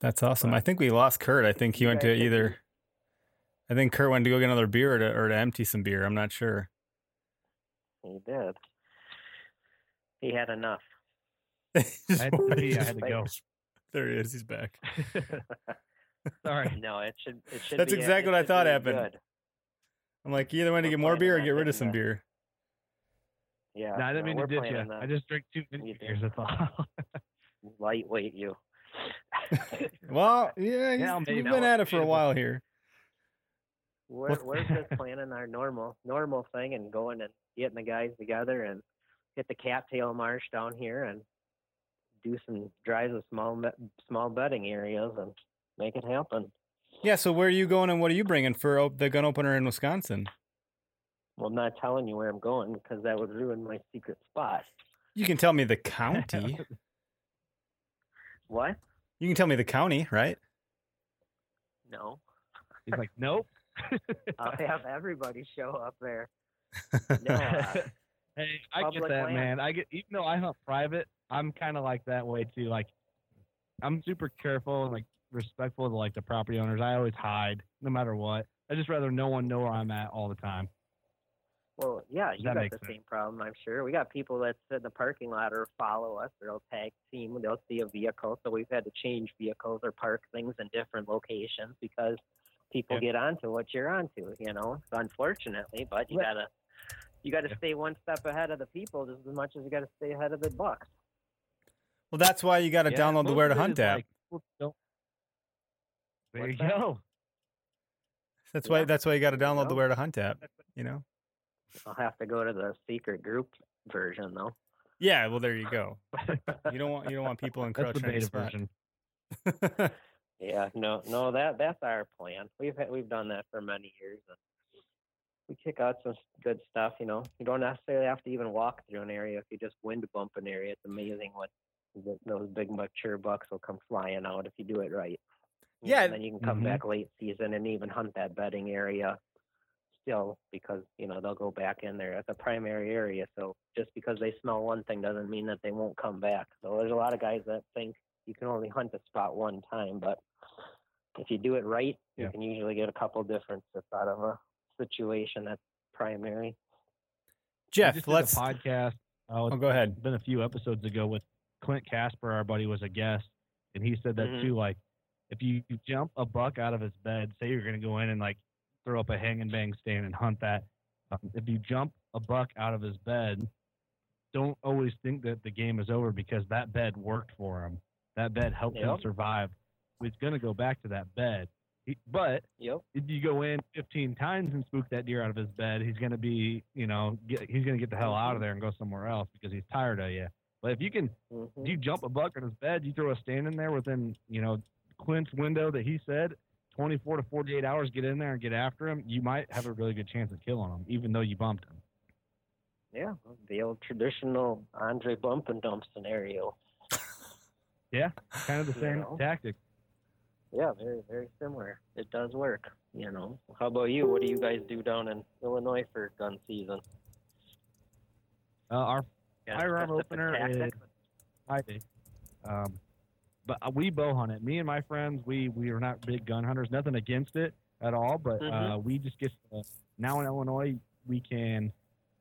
That's awesome. I think we lost Curt. I think he went to either. I think Curt went to go get another beer or to, or to empty some beer. I'm not sure. He did. He had enough. I had to pee, I had to go. There he is. He's back. Sorry. No, it should. It should. That's be, exactly it what I thought happened. Good. I'm like, either went to get more beer or get rid of some beer. Yeah. No, I didn't no, mean to ditch you. I just drank too many beers. That's all. lightweight you. Well, yeah, Yeah, he's- maybe you've not. been at it for a while here. We're we're just planning our normal normal thing and going and getting the guys together and hit the cattail marsh down here and do some drives of small small bedding areas and make it happen. Yeah. So where are you going and what are you bringing for op- the gun opener in Wisconsin? Well, I'm not telling you where I'm going because that would ruin my secret spot. You can tell me the county. What? you can tell me the county, right? No. He's like, nope. I'll have everybody show up there. No. Hey, I get that, land. man. I get even though I hunt private, I'm kind of like that way too. Like, I'm super careful and like respectful to like the property owners. I always hide, no matter what. I just rather no one know where I'm at all the time. Well, yeah, you That got the sense. same problem, I'm sure. We got people that sit in the parking lot or follow us, or they'll tag team, they'll see a vehicle. So we've had to change vehicles or park things in different locations because people Yeah. get onto what you're onto, you know. So unfortunately, but you gotta you gotta Yeah. stay one step ahead of the people just as much as you gotta stay ahead of the bucks. Well, that's why you got to Yeah, download the Where to Hunt app. like, people There What's you that? go. That's why. That's why you got to download the. Where to Hunt app. You know. I'll have to go to the secret group version though. Yeah. Well, there you go. You don't want you don't want people encroaching. That's encroaching the beta version. Yeah, no, no, that that's our plan. We've had, we've done that for many years. And we kick out some good stuff. You know, you don't necessarily have to even walk through an area if you just wind bump an area. It's amazing what th- those big mature bucks will come flying out if you do it right. Yeah. and then you can come Mhm. back late season and even hunt that bedding area still because you know they'll go back in there at the primary area. So just because they smell one thing doesn't mean that they won't come back. So there's a lot of guys that think you can only hunt a spot one time, but if you do it right, Yeah. you can usually get a couple different differences out of a situation that's primary. I Jeff, let's. podcast. Uh, Oh, go ahead. been a few episodes ago with Clint Casper, our buddy, was a guest, and he said that Mhm. too. Like, if you, you jump a buck out of his bed, say you're going to go in and like throw up a hang and bang stand and hunt that. Um, if you jump a buck out of his bed, don't always think that the game is over because that bed worked for him. That bed helped him survive. He's going to go back to that bed. But Yep. if you go in 15 times and spook that deer out of his bed, he's going to be, you know, get, he's going to get the hell out of there and go somewhere else because he's tired of you. But if you can, Mhm. if you jump a buck in his bed, you throw a stand in there within, you know, Clint's window that he said, 24 to 48 hours, get in there and get after him, you might have a really good chance of killing him, even though you bumped him. Yeah, the old traditional Andrae bump and dump scenario. Yeah, kind of the You same know. tactic. Yeah, very very similar. It does work. You know. How about you? What do you guys do down in Illinois for gun season? Uh, our a Firearm opener is- Friday. Um, but uh, we bow hunt it. Me and my friends, we we are not big gun hunters. Nothing against it at all, but uh, Mhm. we just get uh, now in Illinois we can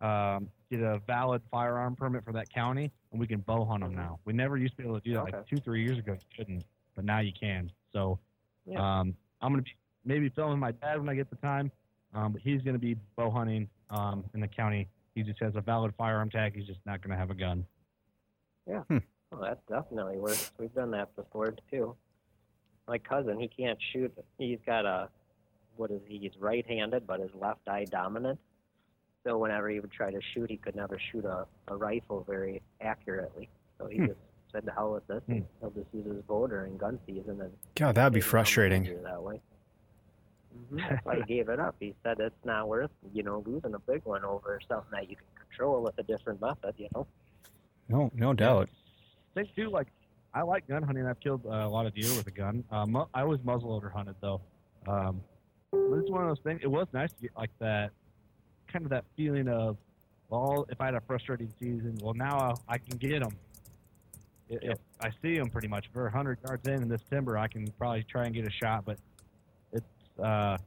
um, get a valid firearm permit for that county, and we can bow hunt them Mhm. now. We never used to be able to do that like two three years ago. You couldn't, but now you can. So Yeah. um, I'm gonna be maybe filming my dad when I get the time, um, but he's gonna be bow hunting um, in the county. He just has a valid firearm tag. He's just not gonna have a gun. Yeah. Oh, that definitely works. We've done that before too. My cousin, he can't shoot. He's got a what is he? He's right-handed, but his left eye dominant. So whenever he would try to shoot, he could never shoot a, a rifle very accurately. So he Hmm. just said, "The hell with this." Hmm. He'll just use his bow during gun season and God, that'd be frustrating. that way. hmm That's why he gave it up. He said it's not worth, you know, losing a big one over something that you can control with a different method. You know. No, no doubt. think too, like I like gun hunting. I've killed uh, a lot of deer with a gun. Uh, mu- I was muzzleloader hunted though. Um, but it's one of those things. It was nice to get like that, kind of that feeling of, well, if I had a frustrating season, well now I can get them. If Yep. I see them pretty much, if we're 100 yards in in this timber, I can probably try and get a shot. But it's, uh,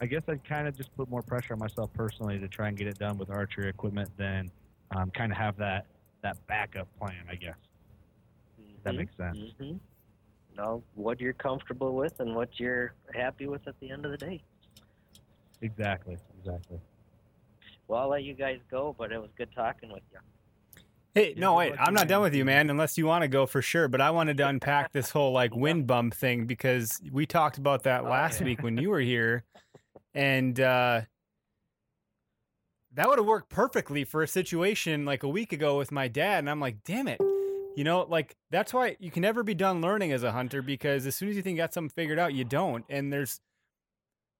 I guess I'd kind of just put more pressure on myself personally to try and get it done with archery equipment than um, kind of have that that backup plan. I guess. If that makes sense. Mm-hmm. Know what you're comfortable with and what you're happy with at the end of the day. Exactly. Exactly. Well, I'll let you guys go, but it was good talking with you. Hey, no, wait, I'm not done with you, man, unless you want to go for sure. But I wanted to unpack this whole like wind bump thing because we talked about that Oh, last yeah. week when you were here. And uh, that would have worked perfectly for a situation like a week ago with my dad. And I'm like, damn it. You know, like that's why you can never be done learning as a hunter because as soon as you think you got something figured out, you don't. And there's,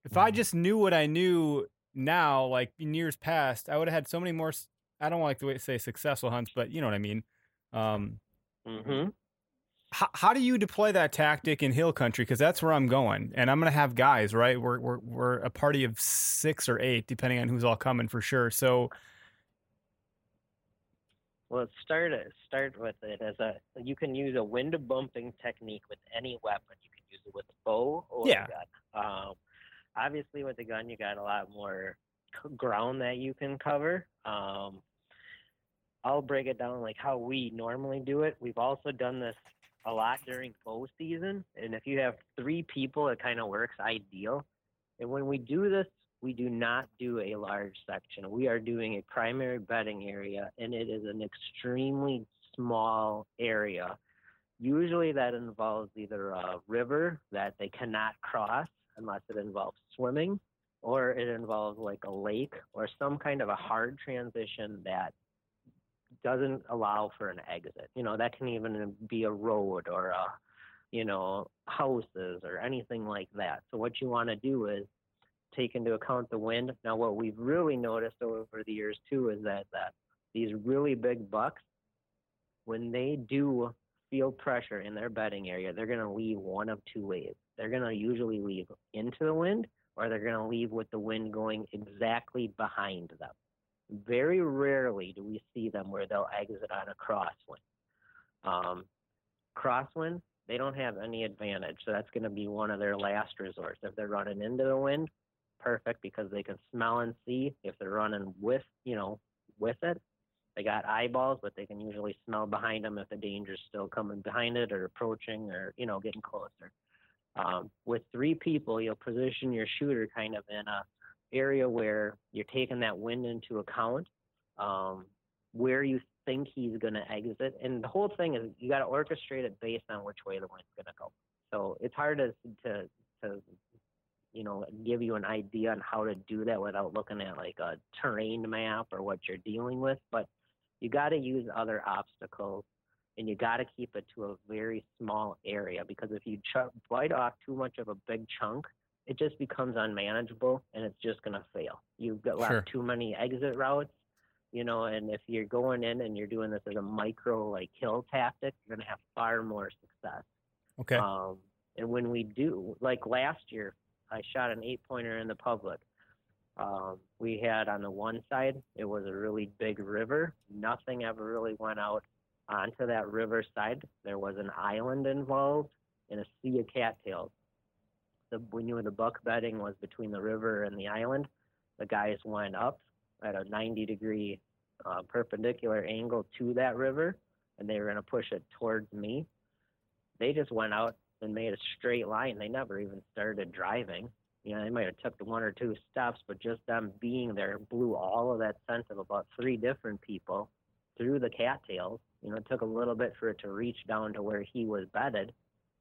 if I Mhm. just knew what I knew now, like in years past, I would have had so many more. I don't like the way to say successful hunts, but you know what I mean. Um, Mm-hmm. how, how do you deploy that tactic in hill country? Because that's where I'm going, and I'm gonna have guys, right? We're we're we're a party of six or eight, depending on who's all coming for sure. So Well, start. Start with it as a. You can use a wind bumping technique with any weapon. You can use it with a bow or Yeah. a gun. Um, obviously, with the gun, you got a lot more ground that you can cover. Um, I'll break it down like how we normally do it. We've also done this a lot during bow season, and if you have three people, it kind of works ideal. And when we do this, we do not do a large section. We are doing a primary bedding area, and it is an extremely small area. Usually, that involves either a river that they cannot cross unless it involves swimming, or it involves like a lake or some kind of a hard transition that doesn't allow for an exit. You know, that can even be a road or a, you know, houses or anything like that. So what you want to do is take into account the wind. Now, what we've really noticed over the years too is that that these really big bucks, when they do feel pressure in their bedding area, they're going to leave one of two ways. They're going to usually leave into the wind, or they're going to leave with the wind going exactly behind them. Very rarely do we see them where they'll exit on a crosswind. Um, crosswind, they don't have any advantage, so that's going to be one of their last resorts. If they're running into the wind, perfect because they can smell and see. If they're running with, you know, with it, they got eyeballs, but they can usually smell behind them if the danger's still coming behind it or approaching or you know getting closer. Um, with three people, you'll position your shooter kind of in a area where you're taking that wind into account, um, where you think he's going to exit, and the whole thing is you got to orchestrate it based on which way the wind's going to go. So it's hard to to to you know, give you an idea on how to do that without looking at like a terrain map or what you're dealing with. But you got to use other obstacles and you got to keep it to a very small area because if you ch- bite off too much of a big chunk, it just becomes unmanageable and it's just going to fail. You've got Sure. too many exit routes, you know, and if you're going in and you're doing this as a micro like kill tactic, you're going to have far more success. Okay. Um, and when we do, like last year, I shot an eight pointer in the public. Um, we had on the one side, it was a really big river. Nothing ever really went out onto that river side. There was an island involved and a sea of cattails. The, we knew the buck bedding was between the river and the island. The guys went up at a 90 degree uh, perpendicular angle to that river, and they were going to push it towards me. They just went out and made a straight line. They never even started driving. You know, they might have took one or two steps, but just them being there blew all of that scent of about three different people through the cattails. You know, it took a little bit for it to reach down to where he was bedded,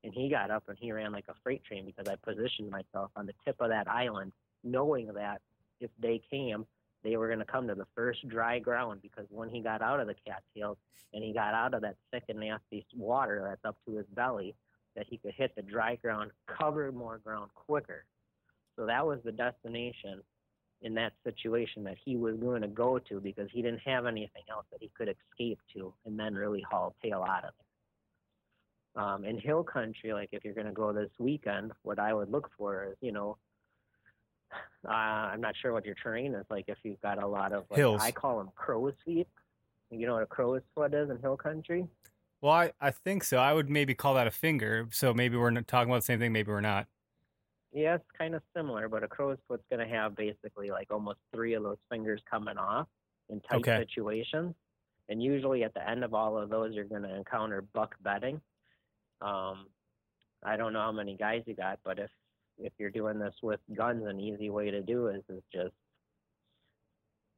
and he got up and he ran like a freight train because I positioned myself on the tip of that island, knowing that if they came, they were going to come to the first dry ground because when he got out of the cattails and he got out of that thick and nasty water that's up to his belly, that he could hit the dry ground, cover more ground quicker. So that was the destination in that situation that he was going to go to because he didn't have anything else that he could escape to and then really haul tail out of. Um, in hill country, like if you're going to go this weekend, what I would look for is, you know, uh, I'm not sure what your terrain is like. If you've got a lot of, like, Hills. I call them crow's feet. You know what a crow's foot is in hill country? Well, I, I think so. I would maybe call that a finger. So maybe we're not talking about the same thing. Maybe we're not. Yeah, it's kind of similar, but a crow's foot's going to have basically like almost three of those fingers coming off in tight Okay. situations. And usually at the end of all of those, you're going to encounter buck bedding. Um, I don't know how many guys you got, but if if you're doing this with guns, an easy way to do is is just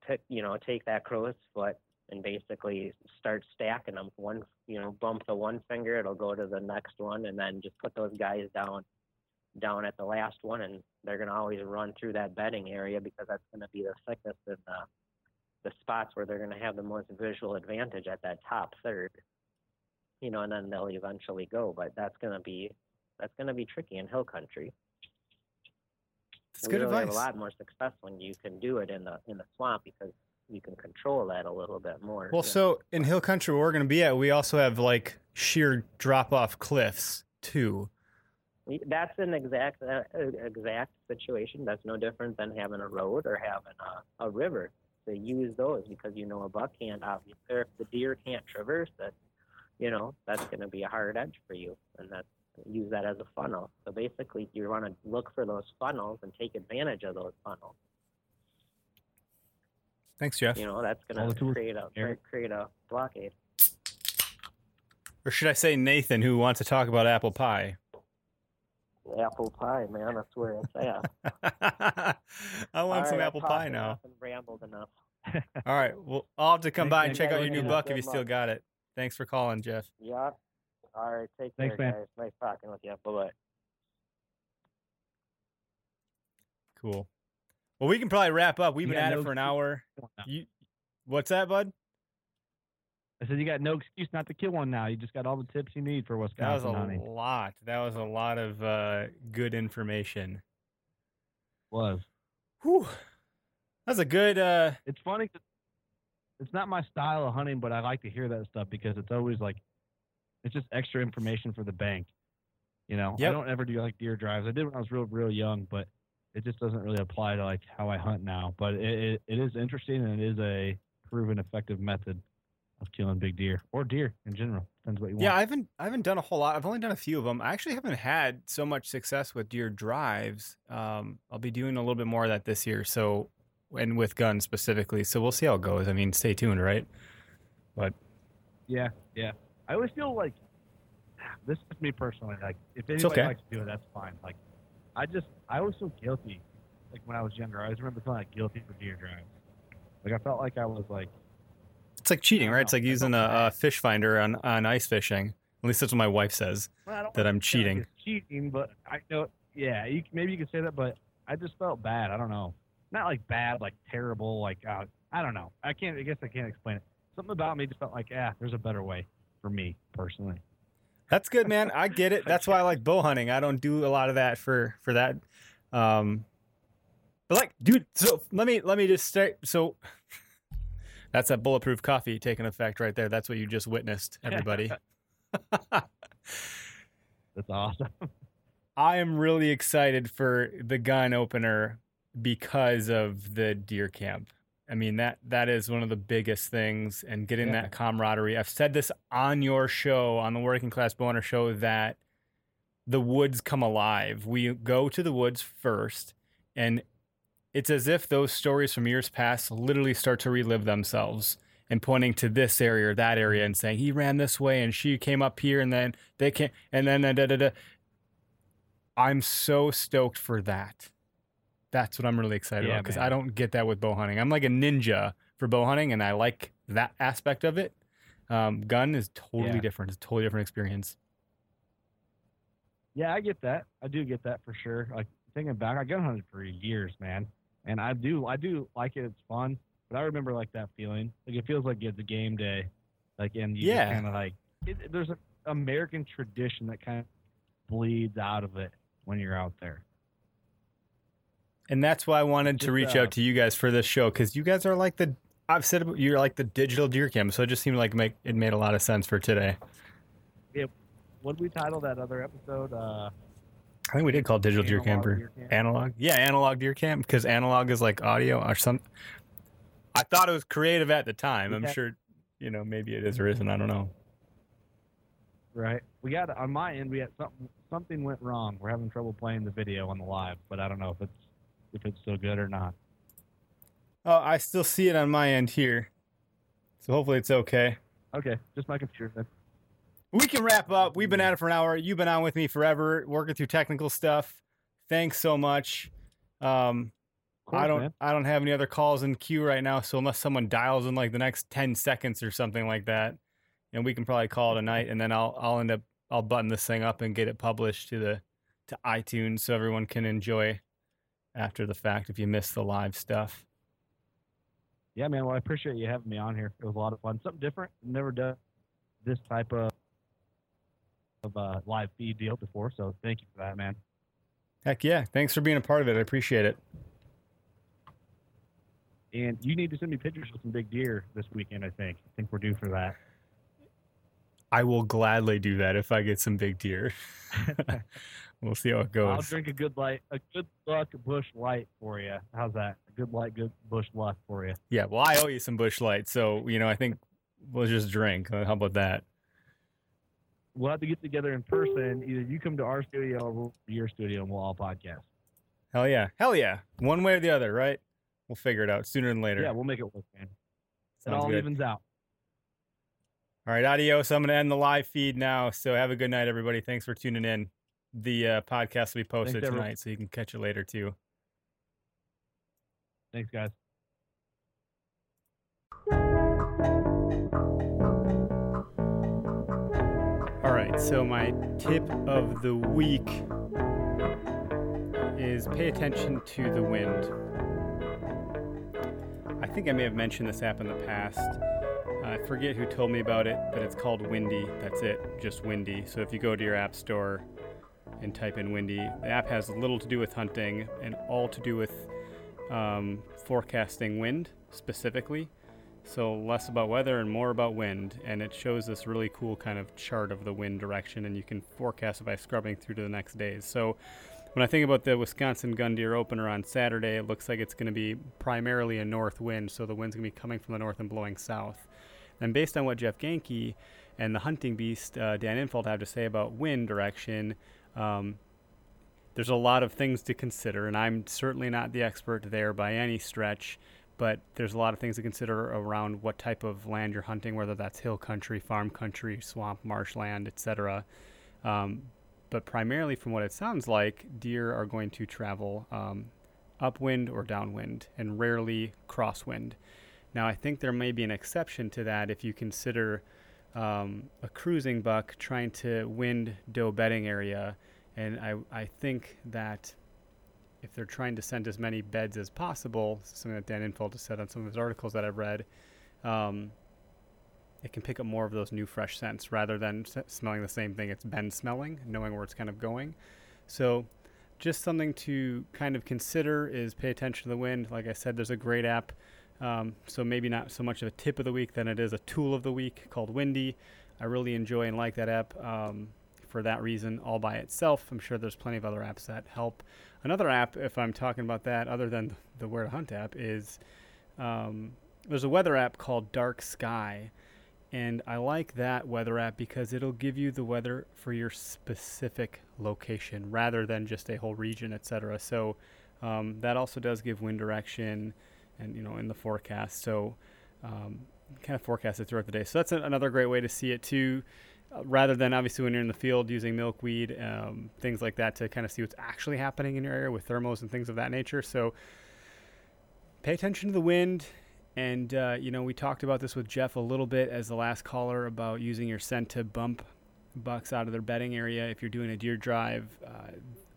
pick, you know, take that crow's foot and basically start stacking them. One, you know, bump the one finger, it'll go to the next one, and then just put those guys down down at the last one, and they're to always run through that bedding area because that's to be the thickest and the the spots where they're going to have the most visual advantage at that top third. You know, and then they'll eventually go, but that's going to be that's going to be tricky in hill country. That's we good really advice. have a lot more success when you can do it in the in the swamp because you can control that a little bit more. Well, so in hill country where we're going to be at, we also have like sheer drop off cliffs too. That's an exact uh, uh, exact situation. That's no different than having a road or having a, a river. To use those because you know a buck can't obviously, or if the deer can't traverse it, you know that's going to be a hard edge for you, and that's use that as a funnel. So basically, you want to look for those funnels and take advantage of those funnels. Thanks, Jeff. You know that's going to create a Eric. create a blockade. Or should I say Nathan, who wants to talk about apple pie? Apple pie, man, that's where it's at. I want All some right, apple pie now. enough and rambled enough. All right. Well, I'll have to come by and check out your new yeah. buck if you still got it. Thanks for calling, Jeff. Yeah. All right. Take Thanks, care, man. guys. Nice talking with you. Bye bye. Cool. Well, we can probably wrap up. We've You been got at no it for an excuse- hour. You, what's that, bud? I said you got no excuse not to kill one now. You just got all the tips you need for what's going on. That was Wisconsin a hunting. lot. That was a lot of uh, good information. Was. Whew. That's a good. Uh, It's funny. 'cause It's not my style of hunting, but I like to hear that stuff because it's always like, it's just extra information for the bank. You know, Yep. I don't ever do like deer drives. I did when I was real, real young, but it just doesn't really apply to like how I hunt now. But it, it, it is interesting and it is a proven effective method of killing big deer or deer in general. Depends what you want. yeah, I haven't. I haven't done a whole lot. I've only done a few of them. I actually haven't had so much success with deer drives. Um, I'll be doing a little bit more of that this year. So, and with guns specifically. So we'll see how it goes. I mean, stay tuned, right? But yeah, yeah. I always feel like this is me personally. Like if anybody okay. likes to do it, that's fine. Like I just I always feel guilty. Like when I was younger, I always remember feeling like guilty for deer drives. Like I felt like I was like It's like cheating, right? It's like using a, a fish finder on, on ice fishing. At least that's what my wife says. well, That I'm feel like cheating. cheating, but I know yeah, you, maybe you could say that, but I just felt bad. I don't know. Not like bad, like terrible, like uh, I don't know. I can't. I guess I can't explain it. Something about me just felt like, ah, there's a better way for me personally. That's good, man. I get it. That's why I like bow hunting. I don't do a lot of that for for that. Um, but like, dude, so let me let me just start. So that's that bulletproof coffee taking effect right there. That's what you just witnessed, everybody. That's awesome. I am really excited for the gun opener because of the deer camp. I mean that that is one of the biggest things, and getting Yeah. that camaraderie. I've said this on your show, on the Working Class Boner show, that the woods come alive. We go to the woods first, and it's as if those stories from years past literally start to relive themselves and pointing to this area or that area and saying he ran this way and she came up here and then they came and then da, da, da, da. I'm so stoked for that. That's what I'm really excited Yeah, about because. I don't get that with bow hunting. I'm like a ninja for bow hunting, and I like that aspect of it. Um, gun is totally Yeah. different. It's a totally different experience. Yeah, I get that. I do get that for sure. Like thinking back, I gun hunted for years, man, and I do, I do like it. It's fun, but I remember like that feeling. Like it feels like it's a game day, like and you Yeah. kind of like it, there's an American tradition that kind of bleeds out of it when you're out there. And that's why I wanted to reach out to you guys for this show because you guys are like the I've said you're like the digital deer cam, so it just seemed like make it made a lot of sense for today. Yeah, what did we title that other episode? Uh, I think we did call digital deer camper Deer Camp? analog. Yeah, analog deer camp because analog is like audio or some. I thought it was creative at the time. I'm Yeah. sure, you know, maybe it is or isn't. I don't know. Right. We got on my end. We had something. Something went wrong. We're having trouble playing the video on the live, but I don't know if it's if it's still good or not. Oh, I still see it on my end here, so hopefully it's okay. Okay, just my computer. Then. We can wrap up. We've been at it for an hour. You've been on with me forever, working through technical stuff. Thanks so much. Um, course, I don't man. I don't have any other calls in queue right now, so unless someone dials in like the next 10 seconds or something like that, and we can probably call it a night and then I'll I'll end up I'll button this thing up and get it published to the to iTunes so everyone can enjoy after the fact if you missed the live stuff. Yeah, man. Well, I appreciate you having me on here. It was a lot of fun. Something different. Never done this type of of uh, live feed deal before, so thank you for that, man. Heck yeah. Thanks for being a part of it. I appreciate it. And you need to send me pictures of some big deer this weekend. I think. I think we're due for that. I will gladly do that if I get some big deer. we'll see how it goes. I'll drink a good light, a good luck Busch light for you. How's that? A good light, good Busch luck for you. Yeah, well, I owe you some Busch light, so you know, I think we'll just drink. Uh, How about that? We'll have to get together in person. Either you come to our studio or we'll to your studio and we'll all podcast. Hell yeah, hell yeah. One way or the other, right? We'll figure it out sooner than later. Yeah, we'll make it work, man. It Sounds all good. evens out. All right, adios. I'm going to end the live feed now. So have a good night, everybody. Thanks for tuning in. The uh, podcast will be posted Thanks, everyone. tonight, so you can catch it later too. Thanks, guys. All right, so my tip of the week is pay attention to the wind. I think I may have mentioned this app in the past. I forget who told me about it, but it's called Windy. That's it, just Windy. So if you go to your app store and type in Windy, the app has little to do with hunting and all to do with um, forecasting wind specifically. So less about weather and more about wind, and it shows this really cool kind of chart of the wind direction, and you can forecast it by scrubbing through to the next days. So when I think about the Wisconsin gun deer opener on Saturday, it looks like it's going to be primarily a north wind, so the wind's going to be coming from the north and blowing south. And based on what Jeff Genke and the hunting beast uh, Dan Infalt have to say about wind direction, um, there's a lot of things to consider, and I'm certainly not the expert there by any stretch but there's a lot of things to consider around what type of land you're hunting, whether that's hill country, farm country, swamp, marshland, etc. Um, but primarily, from what it sounds like, deer are going to travel um, upwind or downwind, and rarely crosswind. Now, I think there may be an exception to that if you consider um, a cruising buck trying to wind doe bedding area And I, I think that if they're trying to send as many beds as possible, something that Dan Infalt has said on some of his articles that I've read, um, it can pick up more of those new fresh scents rather than s- smelling the same thing it's been smelling, knowing where it's kind of going. So, just something to kind of consider is pay attention to the wind. Like I said, there's a great app. Um, so maybe not so much of a tip of the week than it is a tool of the week called Windy. I really enjoy and like that app um, for that reason, all by itself. I'm sure there's plenty of other apps that help. Another app, if I'm talking about that, other than the Where to Hunt app, is um, there's a weather app called Dark Sky. And I like that weather app because it'll give you the weather for your specific location rather than just a whole region, etc. So um, that also does give wind direction and, you know, in the forecast. So um, kind of forecast it throughout the day. So that's a, another great way to see it too. Uh, rather than obviously when you're in the field using milkweed, um, things like that to kind of see what's actually happening in your area with thermals and things of that nature. So pay attention to the wind. And, uh, you know, we talked about this with Jeff a little bit as the last caller about using your scent to bump bucks out of their bedding area if you're doing a deer drive. Uh,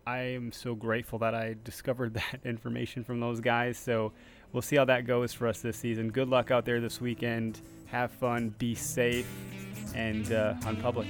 I am so grateful that I discovered that information from those guys. So we'll see how that goes for us this season. Good luck out there this weekend. Have fun, be safe, and uh, hunt public.